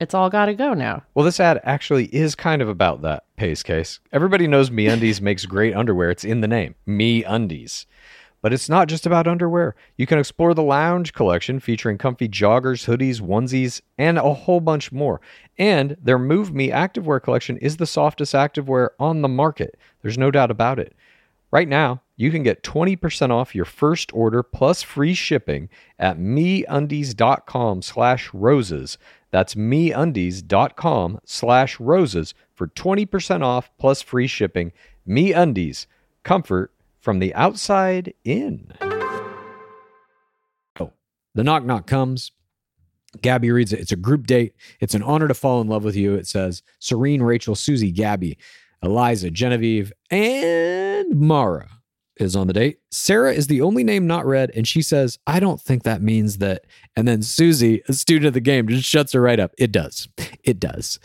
It's all got to go now. Well, this ad actually is kind of about that pace case. Everybody knows MeUndies makes great underwear. It's in the name, MeUndies. But it's not just about underwear. You can explore the lounge collection featuring comfy joggers, hoodies, onesies, and a whole bunch more. And their Move Me activewear collection is the softest activewear on the market. There's no doubt about it. Right now, you can get 20% off your first order plus free shipping at meundies.com slash roses. That's meundies.com slash roses for 20% off plus free shipping. MeUndies, comfort from the outside in. Oh, the knock knock comes. Gabby reads it. It's a group date. It's an honor to fall in love with you. It says Serene, Rachel, Susie, Gabby, Eliza, Genevieve, and Mara is on the date. Sarah is the only name not read, and she says, I don't think that means that. And then Susie, a student of the game, just shuts her right up. It does. It does.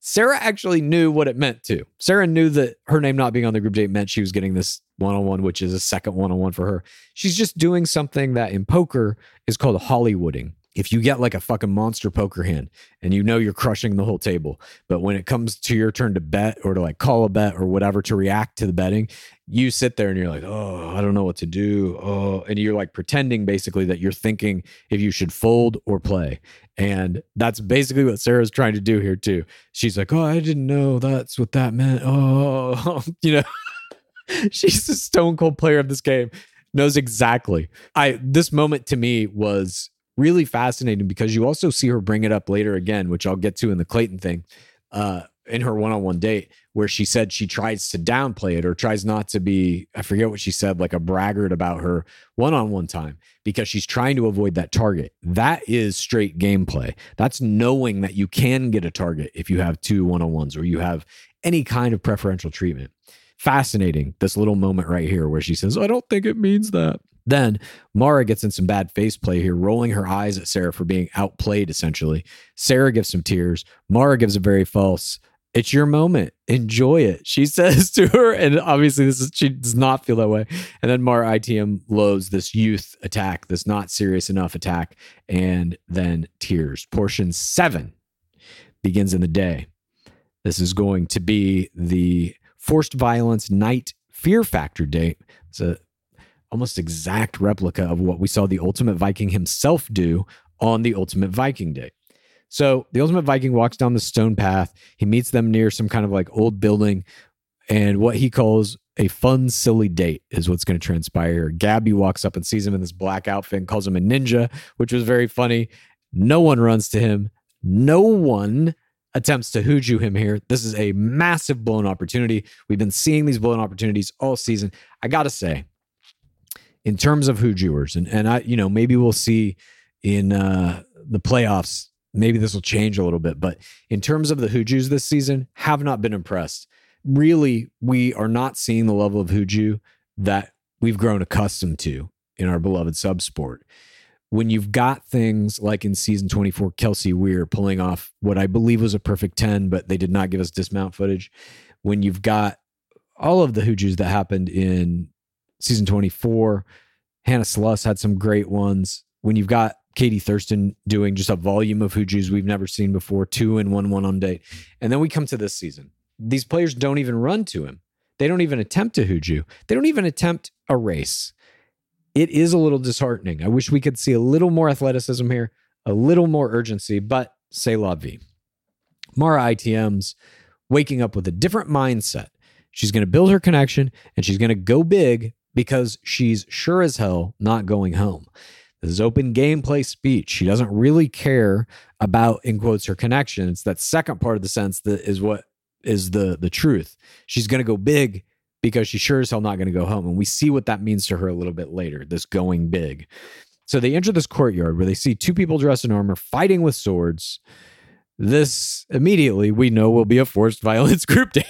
Sarah actually knew what it meant too. Sarah knew that her name not being on the group date meant she was getting this one on one, which is a second one on one for her. She's just doing something that in poker is called Hollywooding. If you get like a fucking monster poker hand and you know you're crushing the whole table, but when it comes to your turn to bet or to like call a bet or whatever to react to the betting, you sit there and you're like, oh, I don't know what to do. Oh, and you're like pretending basically that you're thinking if you should fold or play. And that's basically what Sarah's trying to do here too. She's like, oh, I didn't know that's what that meant. Oh, you know, she's a stone cold player of this game, knows exactly. I this moment to me was really fascinating because you also see her bring it up later again, which I'll get to in the Clayton thing. Uh, in her one-on-one date where she said she tries to downplay it or tries not to be i forget what she said like a braggart about her one-on-one time because she's trying to avoid that target. That is straight gameplay. That's knowing that you can get a target if you have two one-on-ones or you have any kind of preferential treatment. Fascinating this little moment right here where she says i don't think it means that then Mara gets in some bad face play here, rolling her eyes at Sarah for being outplayed, essentially. Sarah gives some tears. Mara gives a very false, it's your moment. Enjoy it. She says to her, and obviously this is she does not feel that way. And then Mara ITM lows this youth attack, this not serious enough attack, and then tears. Portion seven begins in the day. This is going to be the forced violence night fear factor date. It's a almost exact replica of what we saw the Ultimate Viking himself do on the Ultimate Viking Day. So the Ultimate Viking walks down the stone path. He meets them near some kind of like old building and what he calls a fun, silly date is what's going to transpire. Gabby walks up and sees him in this black outfit and calls him a ninja, which was very funny. No one runs to him. No one attempts to hooju him here. This is a massive blown opportunity. We've been seeing these blown opportunities all season. I got to say, in terms of hoojuers, and, and I, you know, maybe we'll see in uh, the playoffs, maybe this will change a little bit, but in terms of the hoojus this season, have not been impressed. Really, we are not seeing the level of hooju that we've grown accustomed to in our beloved subsport. when you've got things like in season 24, Kelsey Weier pulling off what I believe was a perfect 10, but they did not give us dismount footage. When you've got all of the hoojus that happened in season 24, Hannah Sluss had some great ones. When you've got Katie Thurston doing just a volume of hoojus we've never seen before, two and one one on date. And then we come to this season. These players don't even run to him. They don't even attempt a hooju. They don't even attempt a race it is a little disheartening. I wish we could see a little more athleticism here, a little more urgency, but say la vie. Mara ITM's waking up with a different mindset. She's going to build her connection and she's going to go big because she's sure as hell not going home. This is open gameplay speech. She doesn't really care about, in quotes, her connection. It's that second part of the sense that is what is the the truth. She's going to go big because she's sure as hell not going to go home. And we see what that means to her a little bit later, this going big. So they enter this courtyard where they see two people dressed in armor fighting with swords. This immediately we know will be a forced violence group date.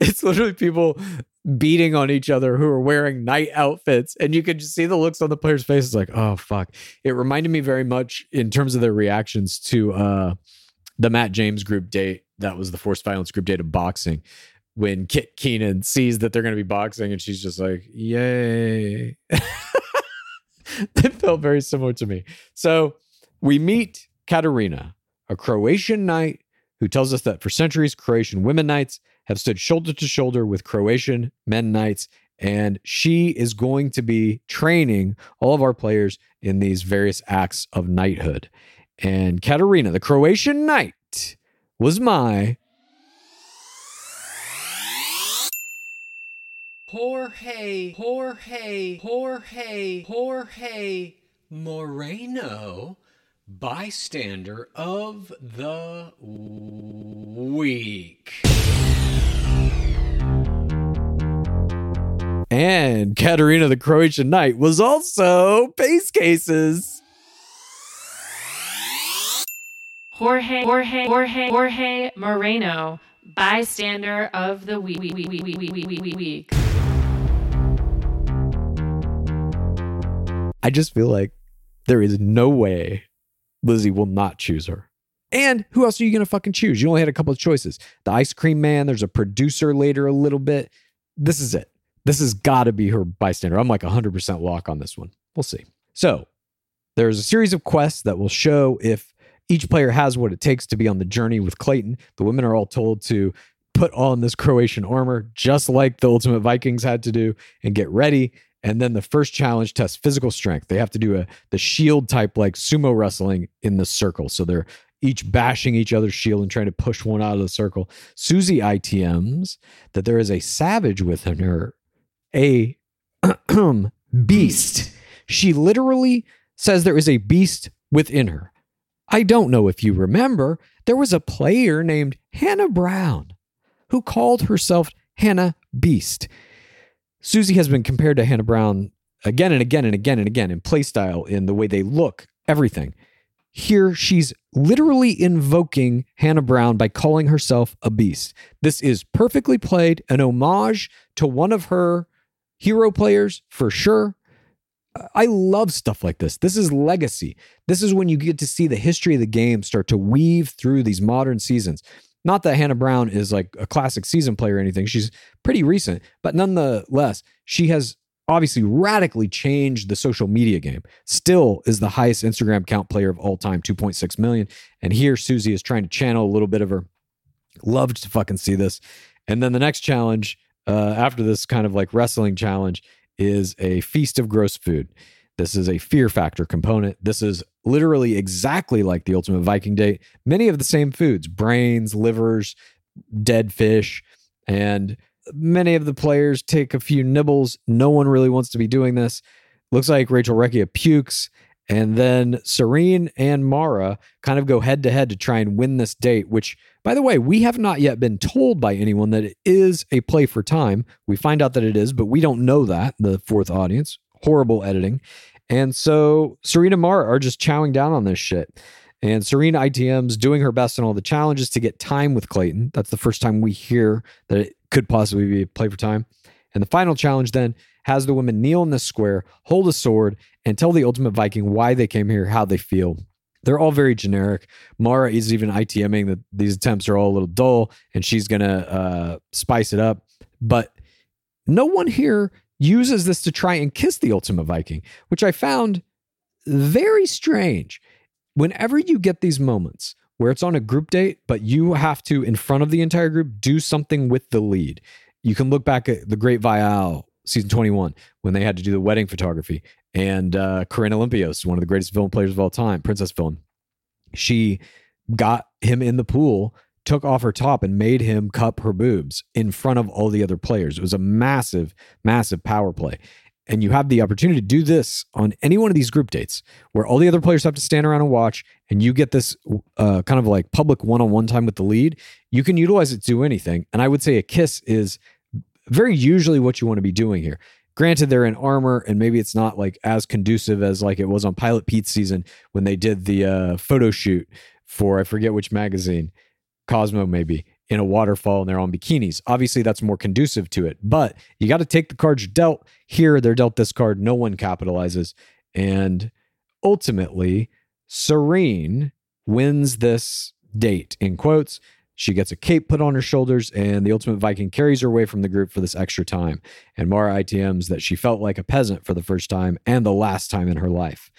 it's literally people beating on each other who are wearing knight outfits. And you can just see the looks on the players' faces like, oh, fuck. It reminded me very much in terms of their reactions to uh, the Matt James group date. That was the forced violence group date of boxing when Kit Keenan sees that they're going to be boxing and she's just like, yay. it felt very similar to me. So we meet Katarina, a Croatian knight who tells us that for centuries, Croatian women knights have stood shoulder to shoulder with Croatian men knights. And she is going to be training all of our players in these various acts of knighthood. And Katarina, the Croatian knight, was my Jorge, Jorge, Jorge, Jorge Moreno, bystander of the week. And Katarina the Croatian Knight was also Pace Cases. Jorge, Jorge, Jorge, Jorge Moreno, bystander of the week. week. I just feel like there is no way Lizzie will not choose her. And who else are you going to fucking choose? You only had a couple of choices. The ice cream man, there's a producer later a little bit. This is it. This has got to be her bystander. I'm like 100% lock on this one. We'll see. So, there's a series of quests that will show if each player has what it takes to be on the journey with Clayton. The women are all told to put on this Croatian armor, just like the Ultimate Vikings had to do, and get ready. And then the first challenge tests physical strength. They have to do a the shield type like sumo wrestling in the circle. So they're each bashing each other's shield and trying to push one out of the circle. Susie ITMs that there is a savage within her, a beast. She literally says there is a beast within her. I don't know if you remember, there was a player named Hannah Brown who called herself Hannah Beast. Susie has been compared to Hannah Brown again and again and again and again in playstyle, in the way they look, everything. Here, she's literally invoking Hannah Brown by calling herself a beast. This is perfectly played, an homage to one of her hero players for sure. I love stuff like this. This is legacy. This is when you get to see the history of the game start to weave through these modern seasons. Not that Hannah Brown is like a classic season player or anything. She's pretty recent, but nonetheless, she has obviously radically changed the social media game. Still is the highest Instagram count player of all time, 2.6 million. And here Susie is trying to channel a little bit of her. Loved to fucking see this. And then the next challenge uh, after this kind of like wrestling challenge is a feast of gross food. This is a fear factor component. This is literally exactly like the Ultimate Viking date. Many of the same foods brains, livers, dead fish. And many of the players take a few nibbles. No one really wants to be doing this. Looks like Rachel Recchia pukes. And then Serene and Mara kind of go head to head to try and win this date, which, by the way, we have not yet been told by anyone that it is a play for time. We find out that it is, but we don't know that, the fourth audience. Horrible editing. And so Serena and Mara are just chowing down on this shit. And Serena ITM's doing her best in all the challenges to get time with Clayton. That's the first time we hear that it could possibly be a play for time. And the final challenge then has the women kneel in the square, hold a sword, and tell the Ultimate Viking why they came here, how they feel. They're all very generic. Mara is even ITMing that these attempts are all a little dull and she's going to uh, spice it up. But no one here uses this to try and kiss the Ultimate Viking, which I found very strange. Whenever you get these moments where it's on a group date, but you have to, in front of the entire group, do something with the lead. You can look back at the Great Viall season 21 when they had to do the wedding photography and uh, Corinne Olympios, one of the greatest villain players of all time, princess villain. She got him in the pool, took off her top, and made him cup her boobs in front of all the other players. It was a massive, massive power play. And you have the opportunity to do this on any one of these group dates where all the other players have to stand around and watch, and you get this uh, kind of like public one on one time with the lead. You can utilize it to do anything. And I would say a kiss is very usually what you want to be doing here. Granted, they're in armor, and maybe it's not like as conducive as like it was on Pilot Pete's season when they did the uh, photo shoot for I forget which magazine, Cosmo maybe, in a waterfall and they're on bikinis. Obviously, that's more conducive to it, but you got to take the cards you're dealt. Here, they're dealt this card. No one capitalizes. And ultimately, Serene wins this date in quotes. She gets a cape put on her shoulders, and the Ultimate Viking carries her away from the group for this extra time. And Mara ITMs that she felt like a peasant for the first time and the last time in her life.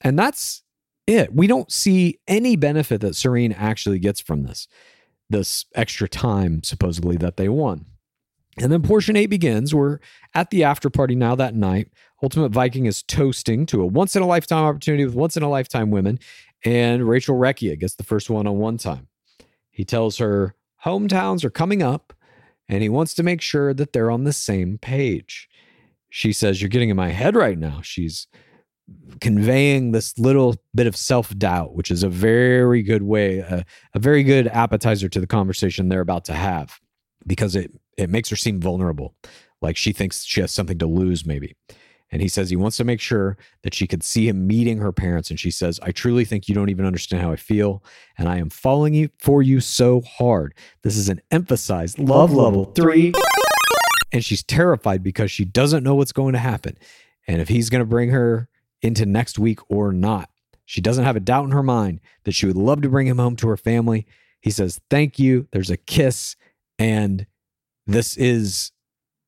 And that's it. We don't see any benefit that Serene actually gets from this, this extra time, supposedly, that they won. And then portion eight begins. We're at the after party now that night. Ultimate Viking is toasting to a once in a lifetime opportunity with once in a lifetime women. And Rachel Recchia gets the first one on one time. He tells her hometowns are coming up and he wants to make sure that they're on the same page. She says, You're getting in my head right now. She's conveying this little bit of self doubt, which is a very good way, a, a, very good appetizer to the conversation they're about to have because it, it makes her seem vulnerable. Like she thinks she has something to lose, maybe. And he says he wants to make sure that she could see him meeting her parents. And she says, I truly think you don't even understand how I feel. And I am falling you for you so hard. This is an emphasized love, love level three. And she's terrified because she doesn't know what's going to happen. And if he's going to bring her into next week or not. She doesn't have a doubt in her mind that she would love to bring him home to her family. He says, Thank you. There's a kiss. And this is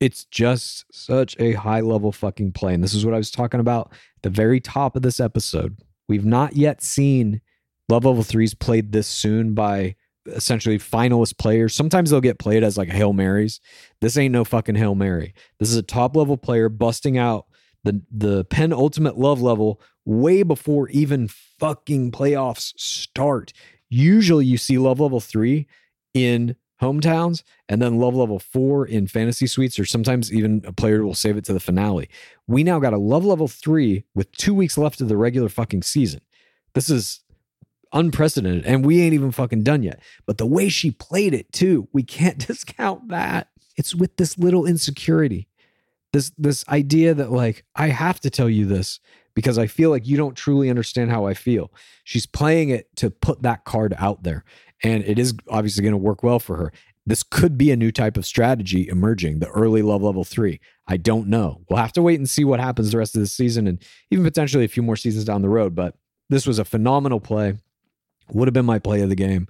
it's just such a high level fucking play. And this is what I was talking about at the very top of this episode. We've not yet seen Love Level 3s played this soon by essentially finalist players. Sometimes they'll get played as like Hail Marys. This ain't no fucking Hail Mary. This is a top level player busting out the the penultimate love level way before even fucking playoffs start. Usually you see love level 3 in hometowns and then love level four in fantasy suites or sometimes even a player will save it to the finale. We now got a love level three with two weeks left of the regular fucking season. This is unprecedented and we ain't even fucking done yet. But the way she played it too we can't discount that. It's with this little insecurity. This this idea that like i have to tell you this because i feel like you don't truly understand how i feel she's playing it to put that card out there and it is obviously going to work well for her. This could be a new type of strategy emerging, the early love level three. I don't know. We'll have to wait and see what happens the rest of the season and even potentially a few more seasons down the road. But this was a phenomenal play. Would have been my play of the game,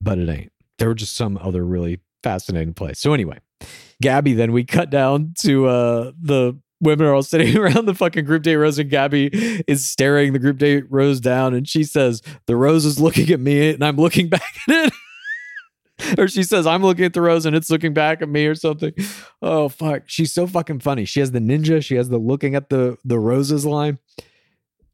but it ain't. There were just some other really fascinating plays. So anyway, Gabby, then we cut down to uh the women are all sitting around the fucking group date rose and Gabby is staring the group date rose down and she says, the rose is looking at me and I'm looking back at it. or she says, I'm looking at the rose and it's looking back at me or something. Oh fuck. She's so fucking funny. She has the ninja, she has the looking at the the roses line.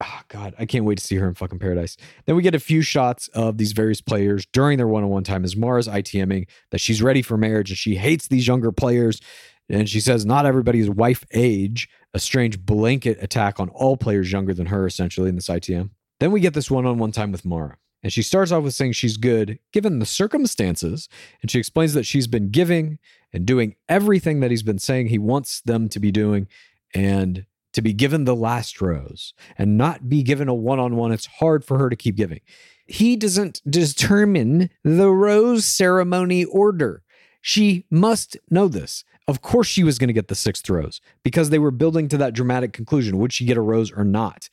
oh God, I can't wait to see her in fucking paradise. Then we get a few shots of these various players during their one on one time as Mara's ITMing that she's ready for marriage and she hates these younger players. And she says, not everybody's wife age, a strange blanket attack on all players younger than her, essentially, in this ITM. Then we get this one on one time with Mara. And she starts off with saying she's good given the circumstances. And she explains that she's been giving and doing everything that he's been saying he wants them to be doing. And to be given the last rose and not be given a one on one, it's hard for her to keep giving. He doesn't determine the rose ceremony order. She must know this. Of course, she was going to get the sixth rose because they were building to that dramatic conclusion. Would she get a rose or not?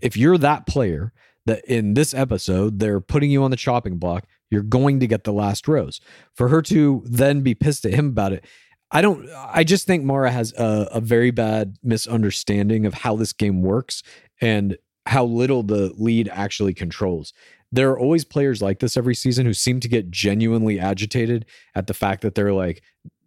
If you're that player that in this episode, they're putting you on the chopping block, you're going to get the last rose. For her to then be pissed at him about it, I don't. I just think Mara has a, a very bad misunderstanding of how this game works and how little the lead actually controls. There are always players like this every season who seem to get genuinely agitated at the fact that they're like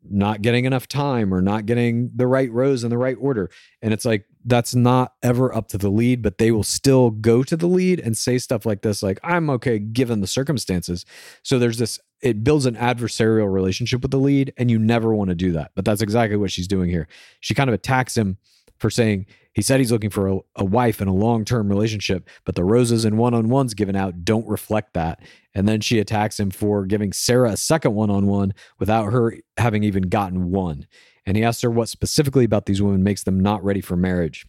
not getting enough time or not getting the right rows in the right order. And it's like, that's not ever up to the lead, but they will still go to the lead and say stuff like this, like, I'm okay given the circumstances. So there's this, it builds an adversarial relationship with the lead, and you never want to do that. But that's exactly what she's doing here. She kind of attacks him for saying he said he's looking for a, a wife in a long term relationship, but the roses and one on ones given out don't reflect that. And then she attacks him for giving Sarah a second one on one without her having even gotten one. And he asks her what specifically about these women makes them not ready for marriage.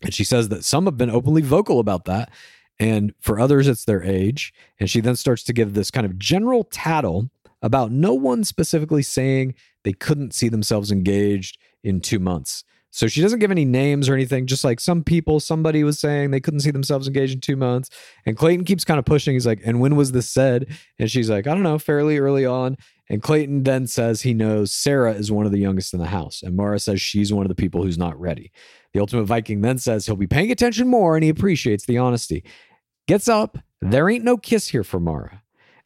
And she says that some have been openly vocal about that. And for others, it's their age. And she then starts to give this kind of general tattle about no one specifically saying they couldn't see themselves engaged in two months. So she doesn't give any names or anything, just like some people, somebody was saying they couldn't see themselves engaged in two months. And Clayton keeps kind of pushing. He's like, and when was this said? And she's like, I don't know, fairly early on. And Clayton then says he knows Sarah is one of the youngest in the house. And Mara says she's one of the people who's not ready. The Ultimate Viking then says he'll be paying attention more and he appreciates the honesty. Gets up. There ain't no kiss here for Mara.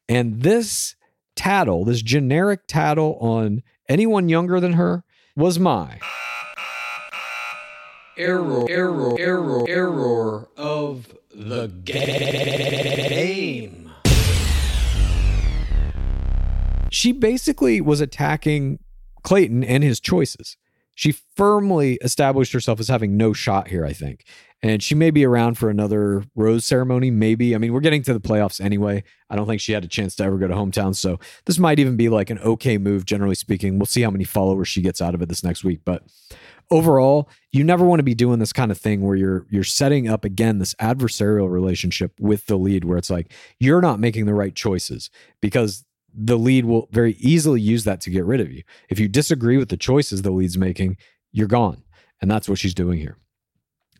And this tattle, this generic tattle on anyone younger than her, was my error, error, error, error of the game. She basically was attacking Clayton and his choices. She firmly established herself as having no shot here, I think. And she may be around for another rose ceremony, maybe. I mean, we're getting to the playoffs anyway. I don't think she had a chance to ever go to hometown. So this might even be like an okay move, generally speaking. We'll see how many followers she gets out of it this next week. But overall, you never want to be doing this kind of thing where you're you're setting up again this adversarial relationship with the lead where it's like you're not making the right choices because the lead will very easily use that to get rid of you. If you disagree with the choices the lead's making, you're gone. And that's what she's doing here.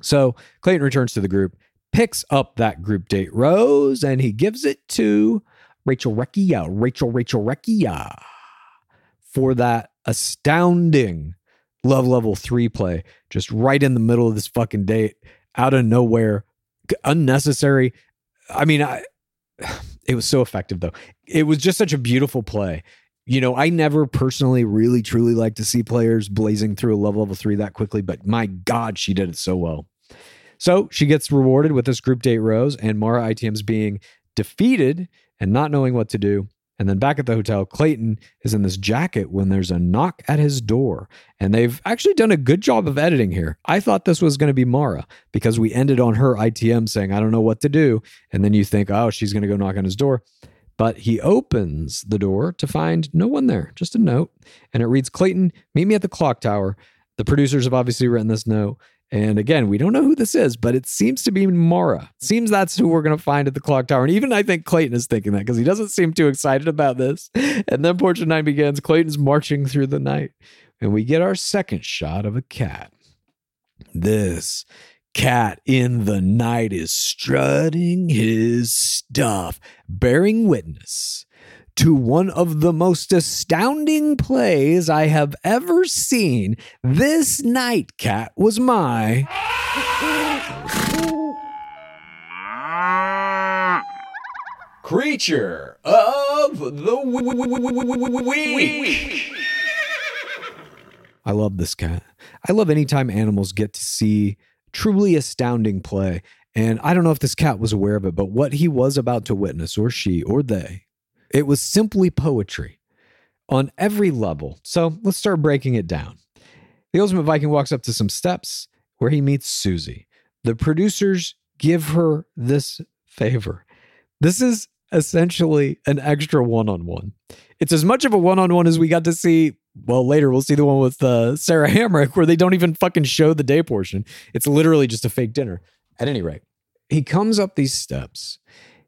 So Clayton returns to the group, picks up that group date rose, and he gives it to Rachel Recchia, Rachel, Rachel Recchia for that astounding love level three play, just right in the middle of this fucking date, out of nowhere, unnecessary. I mean, I, it was so effective though. It was just such a beautiful play. You know, I never personally really truly like to see players blazing through a love level three that quickly, but my God, she did it so well. So she gets rewarded with this group date rose, and Mara ITM's being defeated and not knowing what to do. And then back at the hotel, Clayton is in this jacket when there's a knock at his door. And they've actually done a good job of editing here. I thought this was going to be Mara because we ended on her ITM saying, I don't know what to do. And then you think, oh, she's going to go knock on his door. But he opens the door to find no one there, just a note. And it reads Clayton, meet me at the clock tower. The producers have obviously written this note. And again, we don't know who this is, but it seems to be Mara. Seems that's who we're going to find at the clock tower. And even I think Clayton is thinking that because he doesn't seem too excited about this. And then Portrait 9 begins. Clayton's marching through the night. And we get our second shot of a cat. This cat in the night is strutting his stuff, bearing witness to one of the most astounding plays I have ever seen. This night cat was my. Creature of the week. I love this cat. I love anytime animals get to see truly astounding play. And I don't know if this cat was aware of it, but what he was about to witness, or she, or they, it was simply poetry on every level. So let's start breaking it down. The Ultimate Viking walks up to some steps where he meets Susie. The producers give her this favor. This is essentially an extra one on one. It's as much of a one on one as we got to see. Well, later we'll see the one with uh, Sarah Hamrick where they don't even fucking show the day portion. It's literally just a fake dinner. At any rate, he comes up these steps.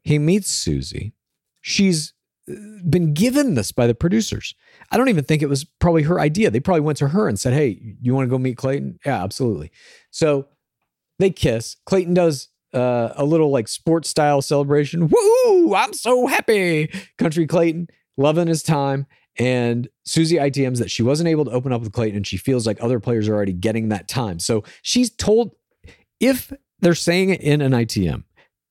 He meets Susie. She's been given this by the producers. I don't even think it was probably her idea. They probably went to her and said, Hey, you want to go meet Clayton? Yeah, absolutely. So they kiss. Clayton does uh, a little like sports style celebration. Woo! I'm so happy. Country Clayton, loving his time. And Susie ITMs that she wasn't able to open up with Clayton and she feels like other players are already getting that time. So she's told if they're saying it in an ITM,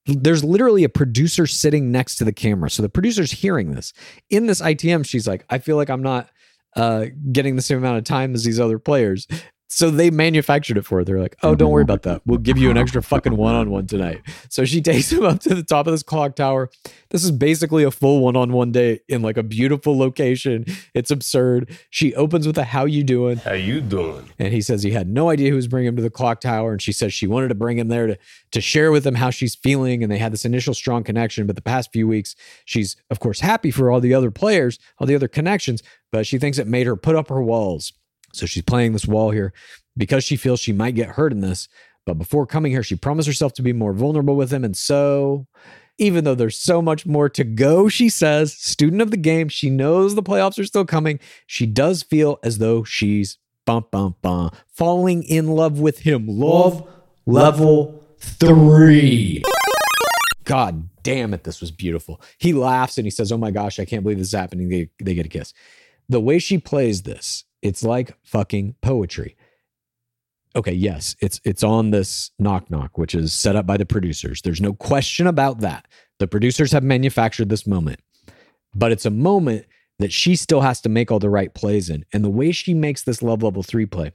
there's literally a producer sitting next to the camera. So the producer's hearing this. In this ITM, she's like, I feel like I'm not uh, getting the same amount of time as these other players. So they manufactured it for her. They're like, oh, don't worry about that. We'll give you an extra fucking one on one tonight. So she takes him up to the top of this clock tower. This is basically a full one on one day in like a beautiful location. It's absurd. She opens with a how you doing? How you doing? And he says he had no idea who was bringing him to the clock tower. And she says she wanted to bring him there to, to share with him how she's feeling. And they had this initial strong connection. But the past few weeks, she's, of course, happy for all the other players, all the other connections, but she thinks it made her put up her walls. So she's playing this wall here because she feels she might get hurt in this. But before coming here, she promised herself to be more vulnerable with him. And so, even though there's so much more to go, she says, student of the game, she knows the playoffs are still coming. She does feel as though she's bum, bum, bum, falling in love with him. Love level three. God damn it, this was beautiful. He laughs and he says, Oh my gosh, I can't believe this is happening. They, they get a kiss. The way she plays this, it's like fucking poetry. Okay, yes, it's it's on this knock knock, which is set up by the producers. There's no question about that. The producers have manufactured this moment, but it's a moment that she still has to make all the right plays in. And the way she makes this love level three play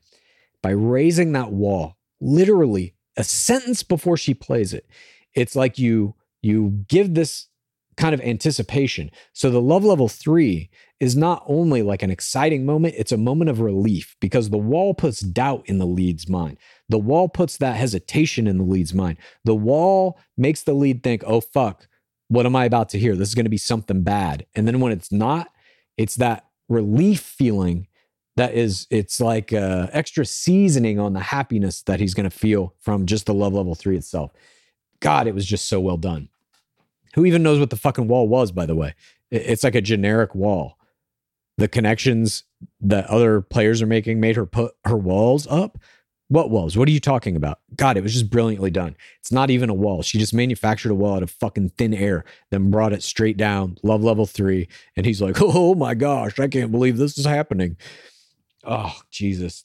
by raising that wall, literally a sentence before she plays it, it's like you you give this kind of anticipation. So the love level three is not only like an exciting moment, it's a moment of relief because the wall puts doubt in the lead's mind. The wall puts that hesitation in the lead's mind. The wall makes the lead think, oh, fuck, what am I about to hear? This is going to be something bad. And then when it's not, it's that relief feeling that is, it's like uh, extra seasoning on the happiness that he's going to feel from just the love level three itself. God, it was just so well done. Who even knows what the fucking wall was, by the way? It's like a generic wall. The connections that other players are making made her put her walls up. What walls? What are you talking about? God, it was just brilliantly done. It's not even a wall. She just manufactured a wall out of fucking thin air, then brought it straight down, love level three. And he's like, oh my gosh, I can't believe this is happening. Oh, Jesus.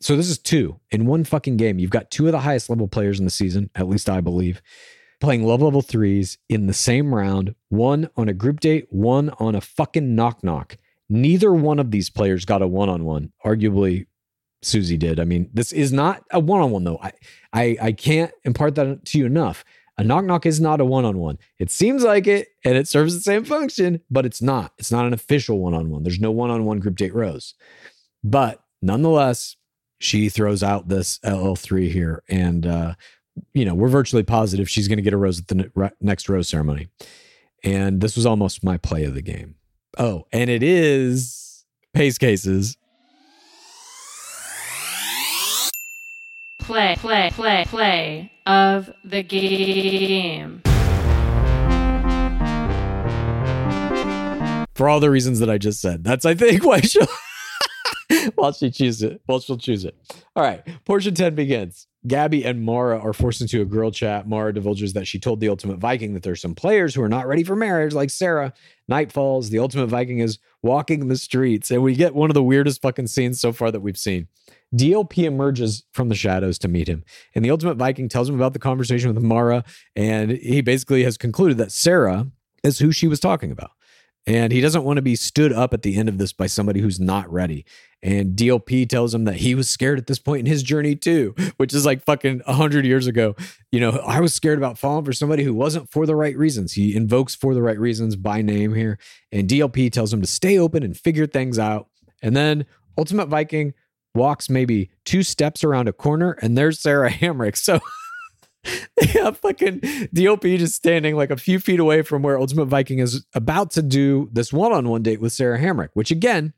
So this is two in one fucking game. You've got two of the highest level players in the season, at least I believe playing love level threes in the same round, one on a group date, one on a fucking knock knock. Neither one of these players got a one on one. Arguably, Susie did. I mean, this is not a one on one though. I, I I can't impart that to you enough. A knock knock is not a one on one. It seems like it and it serves the same function, but it's not. It's not an official one on one. There's no one on one group date rose. But nonetheless, she throws out this LL3 here. And uh, you know, we're virtually positive she's going to get a rose at the next rose ceremony. And this was almost my play of the game. Oh, and it is Pace Case's. Play, play, play, play of the game. For all the reasons that I just said. That's, I think, why she'll. while she chooses it. While she'll choose it. All right. Portion 10 begins. Gabby and Mara are forced into a girl chat. Mara divulges that she told the Ultimate Viking that there's some players who are not ready for marriage, like Sarah. Night falls. The Ultimate Viking is walking the streets, and we get one of the weirdest fucking scenes so far that we've seen. DLP emerges from the shadows to meet him, and the Ultimate Viking tells him about the conversation with Mara, and he basically has concluded that Sarah is who she was talking about. And he doesn't want to be stood up at the end of this by somebody who's not ready. And DLP tells him that he was scared at this point in his journey too, which is like fucking 100 years ago. You know, I was scared about falling for somebody who wasn't for the right reasons. He invokes for the right reasons by name here. And DLP tells him to stay open and figure things out. And then Ultimate Viking walks maybe two steps around a corner and there's Sarah Hamrick. So have fucking DOP just standing like a few feet away from where Ultimate Viking is about to do this one on one date with Sarah Hamrick, which again,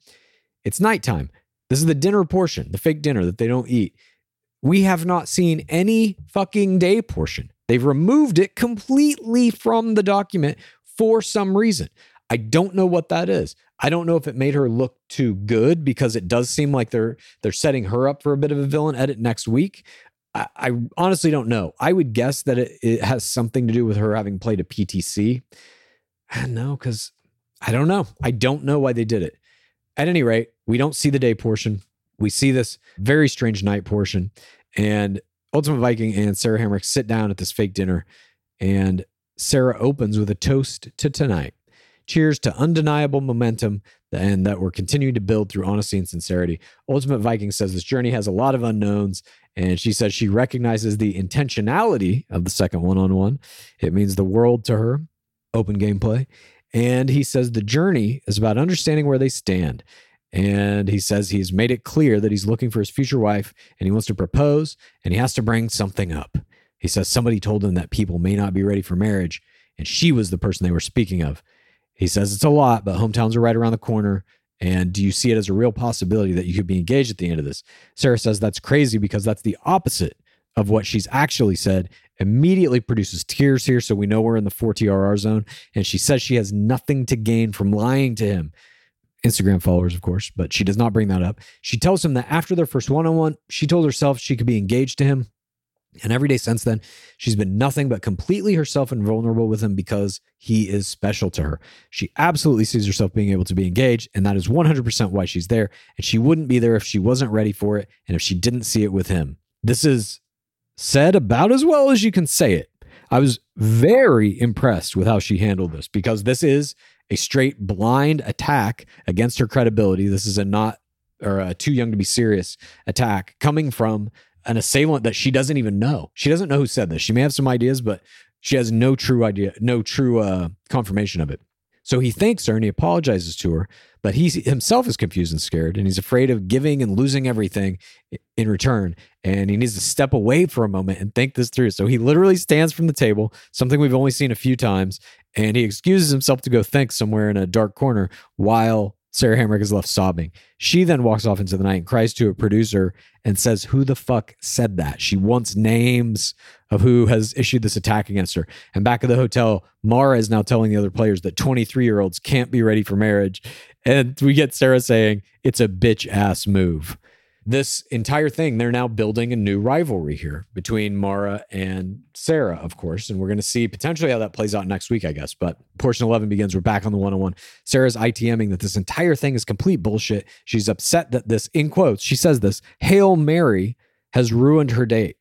it's nighttime. This is the dinner portion, the fake dinner that they don't eat. We have not seen any fucking day portion. They've removed it completely from the document for some reason. I don't know what that is. I don't know if it made her look too good because it does seem like they're they're setting her up for a bit of a villain edit next week. I, honestly don't know. I would guess that it, it has something to do with her having played a PTC. No, because I don't know. I don't know why they did it. At any rate, we don't see the day portion. We see this very strange night portion. And Ultimate Viking and Sarah Hamrick sit down at this fake dinner. And Sarah opens with a toast to tonight. Cheers to undeniable momentum and that we're continuing to build through honesty and sincerity. Ultimate Viking says this journey has a lot of unknowns, and she says she recognizes the intentionality of the second one on one. It means the world to her, open gameplay. And he says the journey is about understanding where they stand. And he says he's made it clear that he's looking for his future wife and he wants to propose and he has to bring something up. He says somebody told him that people may not be ready for marriage, and she was the person they were speaking of. He says it's a lot, but hometowns are right around the corner. And do you see it as a real possibility that you could be engaged at the end of this? Sarah says that's crazy because that's the opposite of what she's actually said. Immediately produces tears here, so we know we're in the 4TRR zone. And she says she has nothing to gain from lying to him. Instagram followers, of course, but she does not bring that up. She tells him that after their first one on one, she told herself she could be engaged to him. And every day since then, she's been nothing but completely herself and vulnerable with him because he is special to her. She absolutely sees herself being able to be engaged, and that is 100% why she's there. And she wouldn't be there if she wasn't ready for it and if she didn't see it with him. This is said about as well as you can say it. I was very impressed with how she handled this because this is a straight blind attack against her credibility. This is a not or a too young to be serious attack coming from an assailant that she doesn't even know. She doesn't know who said this. She may have some ideas, but she has no true idea, no true uh, confirmation of it. So he thanks her and he apologizes to her, but he himself is confused and scared, and he's afraid of giving and losing everything in return. And he needs to step away for a moment and think this through. So he literally stands from the table, something we've only seen a few times, and he excuses himself to go think somewhere in a dark corner while Sarah Hamrick is left sobbing. She then walks off into the night and cries to a producer and says, Who the fuck said that? She wants names of who has issued this attack against her. And back at the hotel, Mara is now telling the other players that 23 year olds can't be ready for marriage. And we get Sarah saying, It's a bitch ass move this entire thing, they're now building a new rivalry here between Mara and Sarah, of course. And we're going to see potentially how that plays out next week, I guess. But portion 11 begins. We're back on the one on one. Sarah's ITMing that this entire thing is complete bullshit. She's upset that this, in quotes, she says this Hail Mary has ruined her date.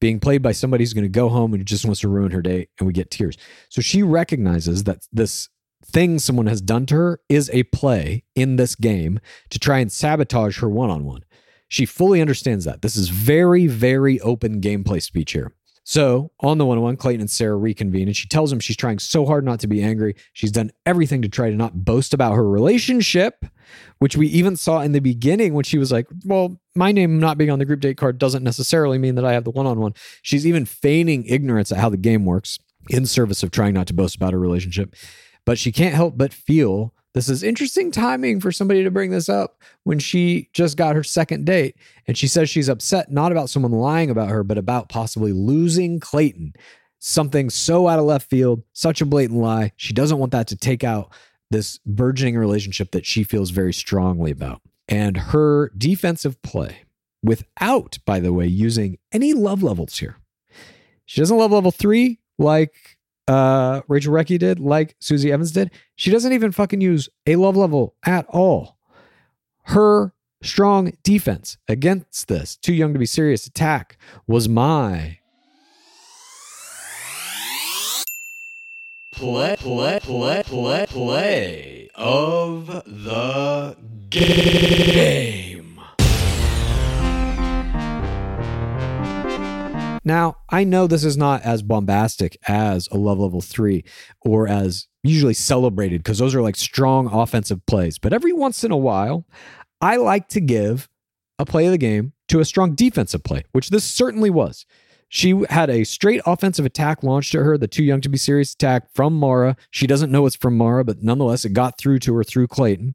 Being played by somebody who's going to go home and just wants to ruin her date, and we get tears. So she recognizes that this thing someone has done to her is a play in this game to try and sabotage her one on one. She fully understands that. This is very, very open gameplay speech here. So on the one on one, Clayton and Sarah reconvene, and she tells him she's trying so hard not to be angry. She's done everything to try to not boast about her relationship, which we even saw in the beginning when she was like, Well, my name not being on the group date card doesn't necessarily mean that I have the one on one. She's even feigning ignorance at how the game works in service of trying not to boast about her relationship. But she can't help but feel this is interesting timing for somebody to bring this up when she just got her second date. And she says she's upset not about someone lying about her, but about possibly losing Clayton. Something so out of left field, such a blatant lie. She doesn't want that to take out this burgeoning relationship that she feels very strongly about. And her defensive play, without, by the way, using any love levels here. She doesn't love level three like uh, Rachel Recchia did, like Susie Evans did. She doesn't even fucking use a love level at all. Her strong defense against this too young to be serious attack was my play, play, play, play, play of the game. Now, I know this is not as bombastic as a love level three or as usually celebrated because those are like strong offensive plays. But every once in a while, I like to give a play of the game to a strong defensive play, which this certainly was. She had a straight offensive attack launched at her, the too young to be serious attack from Mara. She doesn't know it's from Mara, but nonetheless, it got through to her through Clayton.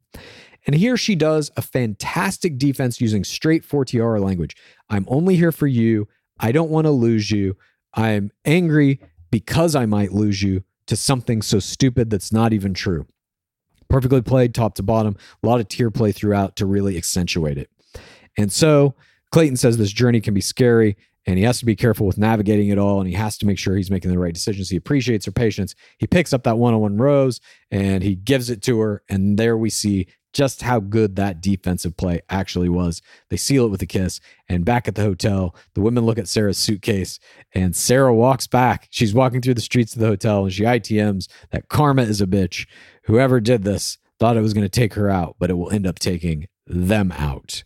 And here she does a fantastic defense using straight 4TR language. I'm only here for you. I don't want to lose you. I'm angry because I might lose you to something so stupid that's not even true. Perfectly played top to bottom, a lot of tier play throughout to really accentuate it. And so Clayton says this journey can be scary and he has to be careful with navigating it all and he has to make sure he's making the right decisions. He appreciates her patience. He picks up that one on one rose and he gives it to her. And there we see just how good that defensive play actually was. They seal it with a kiss. And back at the hotel, the women look at Sarah's suitcase and Sarah walks back. She's walking through the streets of the hotel and she ITMs that karma is a bitch. Whoever did this thought it was going to take her out, but it will end up taking them out.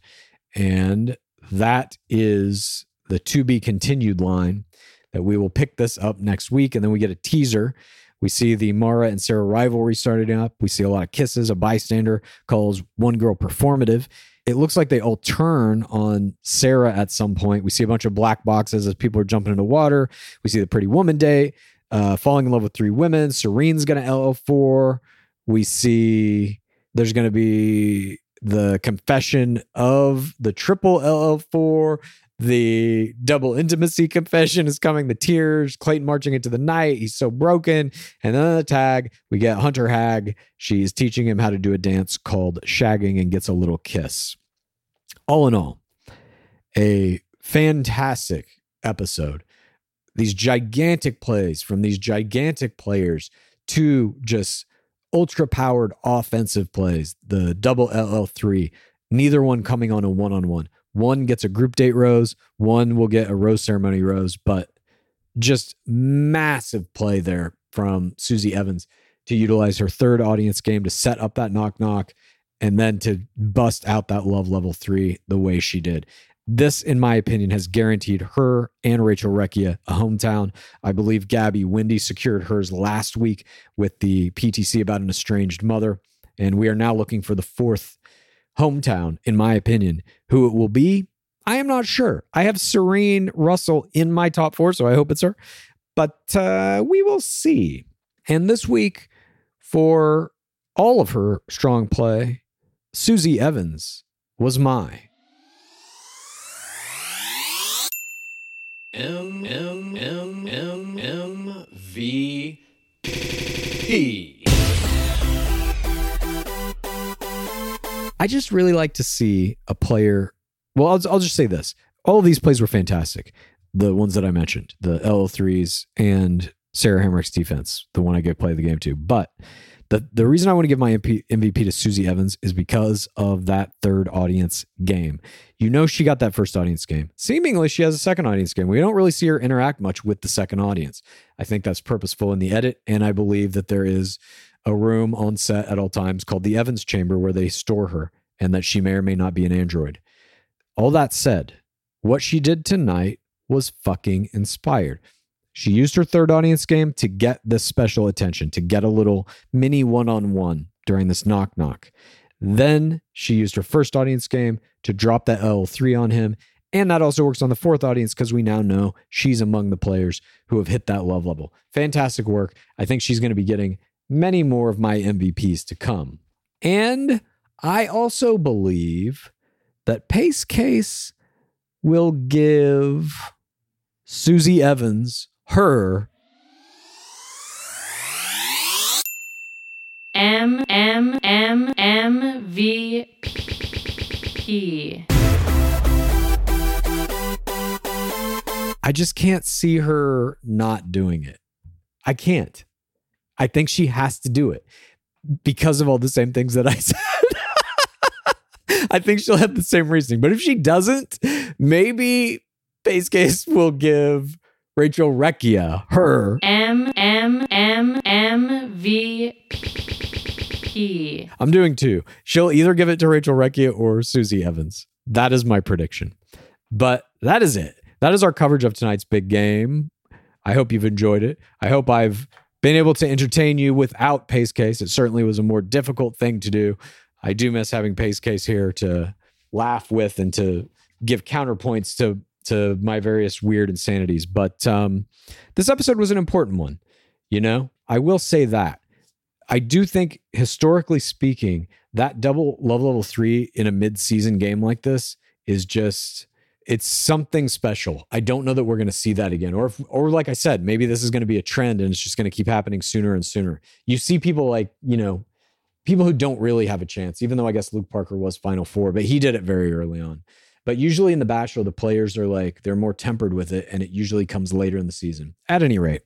And that is the to be continued line that we will pick this up next week. And then we get a teaser we see the Mara and Sarah rivalry starting up. We see a lot of kisses. A bystander calls one girl performative. It looks like they all turn on Sarah at some point. We see a bunch of black boxes as people are jumping into water. We see the pretty woman date, uh, falling in love with three women. Serene's going to LL4. We see there's going to be the confession of the triple LL4 the double intimacy confession is coming. The tears, Clayton marching into the night. He's so broken. And then the tag, we get Hunter Haag. She's teaching him how to do a dance called shagging and gets a little kiss. All in all, a fantastic episode. These gigantic plays from these gigantic players to just ultra powered offensive plays, the double LL3, neither one coming on a one on one one gets a group date rose, one will get a rose ceremony rose, but just massive play there from Susie Evans to utilize her third audience game to set up that knock knock and then to bust out that love level three the way she did. This, in my opinion, has guaranteed her and Rachel Recchia a hometown. I believe Gabby Windey secured hers last week with the PTC about an estranged mother. And we are now looking for the fourth hometown, in my opinion. Who it will be, I am not sure. I have Serene Russell in my top four, so I hope it's her. But uh, we will see. And this week, for all of her strong play, Susie Evans was my M M M M M V P. I just really like to see a player. Well, I'll, I'll just say this: all of these plays were fantastic. The ones that I mentioned, the LL3s and Sarah Hamrick's defense, the one I get play of the game to. But the the reason I want to give my MP, MVP to Susie Evans is because of that third audience game. You know, she got that first audience game. Seemingly, she has a second audience game. We don't really see her interact much with the second audience. I think that's purposeful in the edit, and I believe that there is a room on set at all times called the Evans Chamber where they store her and that she may or may not be an android. All that said, what she did tonight was fucking inspired. She used her third audience game to get this special attention, to get a little mini one on one during this knock knock. Then she used her first audience game to drop that L3 on him. And that also works on the fourth audience because we now know she's among the players who have hit that love level. Fantastic work. I think she's going to be getting many more of my MVPs to come. And I also believe that Pace Case will give Susie Evans her M M M M V P. I just can't see her not doing it. I can't. I think she has to do it because of all the same things that I said. I think she'll have the same reasoning. But if she doesn't, maybe Pace Case will give Rachel Recchia, her. M M M M V P. I'm doing two. She'll either give it to Rachel Recchia or Susie Evans. That is my prediction. But that is it. That is our coverage of tonight's big game. I hope you've enjoyed it. I hope I've been able to entertain you without Pace Case. It certainly was a more difficult thing to do. I do miss having Pace Case here to laugh with and to give counterpoints to to my various weird insanities. But um, this episode was an important one. You know, I will say that. I do think, historically speaking, that double love level three in a mid-season game like this is just it's something special. I don't know that we're going to see that again, or if, or like I said, maybe this is going to be a trend and it's just going to keep happening sooner and sooner. You see people like you know people who don't really have a chance, even though I guess Luke Parker was Final Four, but he did it very early on. But usually in The Bachelor, the players are like they're more tempered with it, and it usually comes later in the season. At any rate,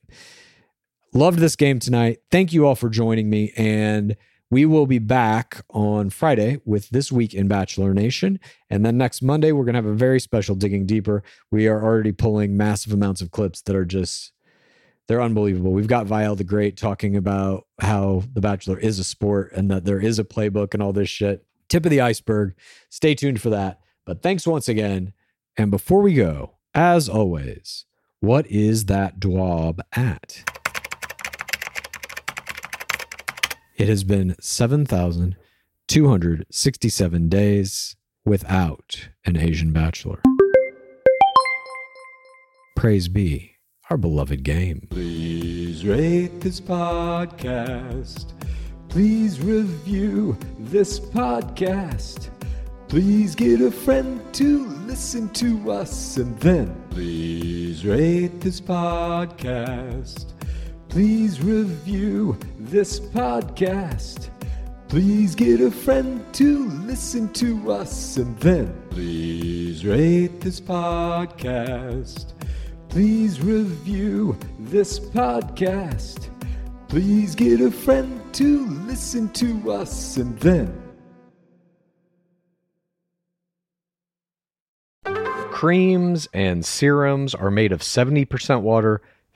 loved this game tonight. Thank you all for joining me, and we will be back on Friday with this week in Bachelor Nation. And then next Monday, we're going to have a very special digging deeper. We are already pulling massive amounts of clips that are just, they're unbelievable. We've got Viall the Great talking about how The Bachelor is a sport and that there is a playbook and all this shit. Tip of the iceberg. Stay tuned for that. But thanks once again. And before we go, as always, what is that dwab at? It has been 7,267 days without an Asian bachelor. Praise be our beloved game. Please rate this podcast. Please review this podcast. Please get a friend to listen to us and then please rate this podcast. Please review this podcast. Please get a friend to listen to us and then please rate this podcast. Please review this podcast. Please get a friend to listen to us and then Creams and serums are made of 70% water,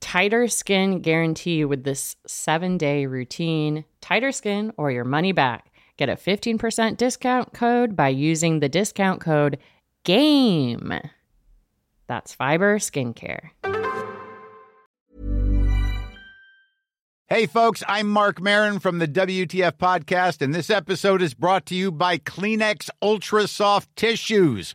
tighter skin guarantee with this seven day routine. Tighter skin or your money back. Get a 15% discount code by using the discount code GAME. That's Fiber Skincare. Hey, folks, I'm Marc Maron from the WTF Podcast, and this episode is brought to you by Kleenex Ultra Soft Tissues,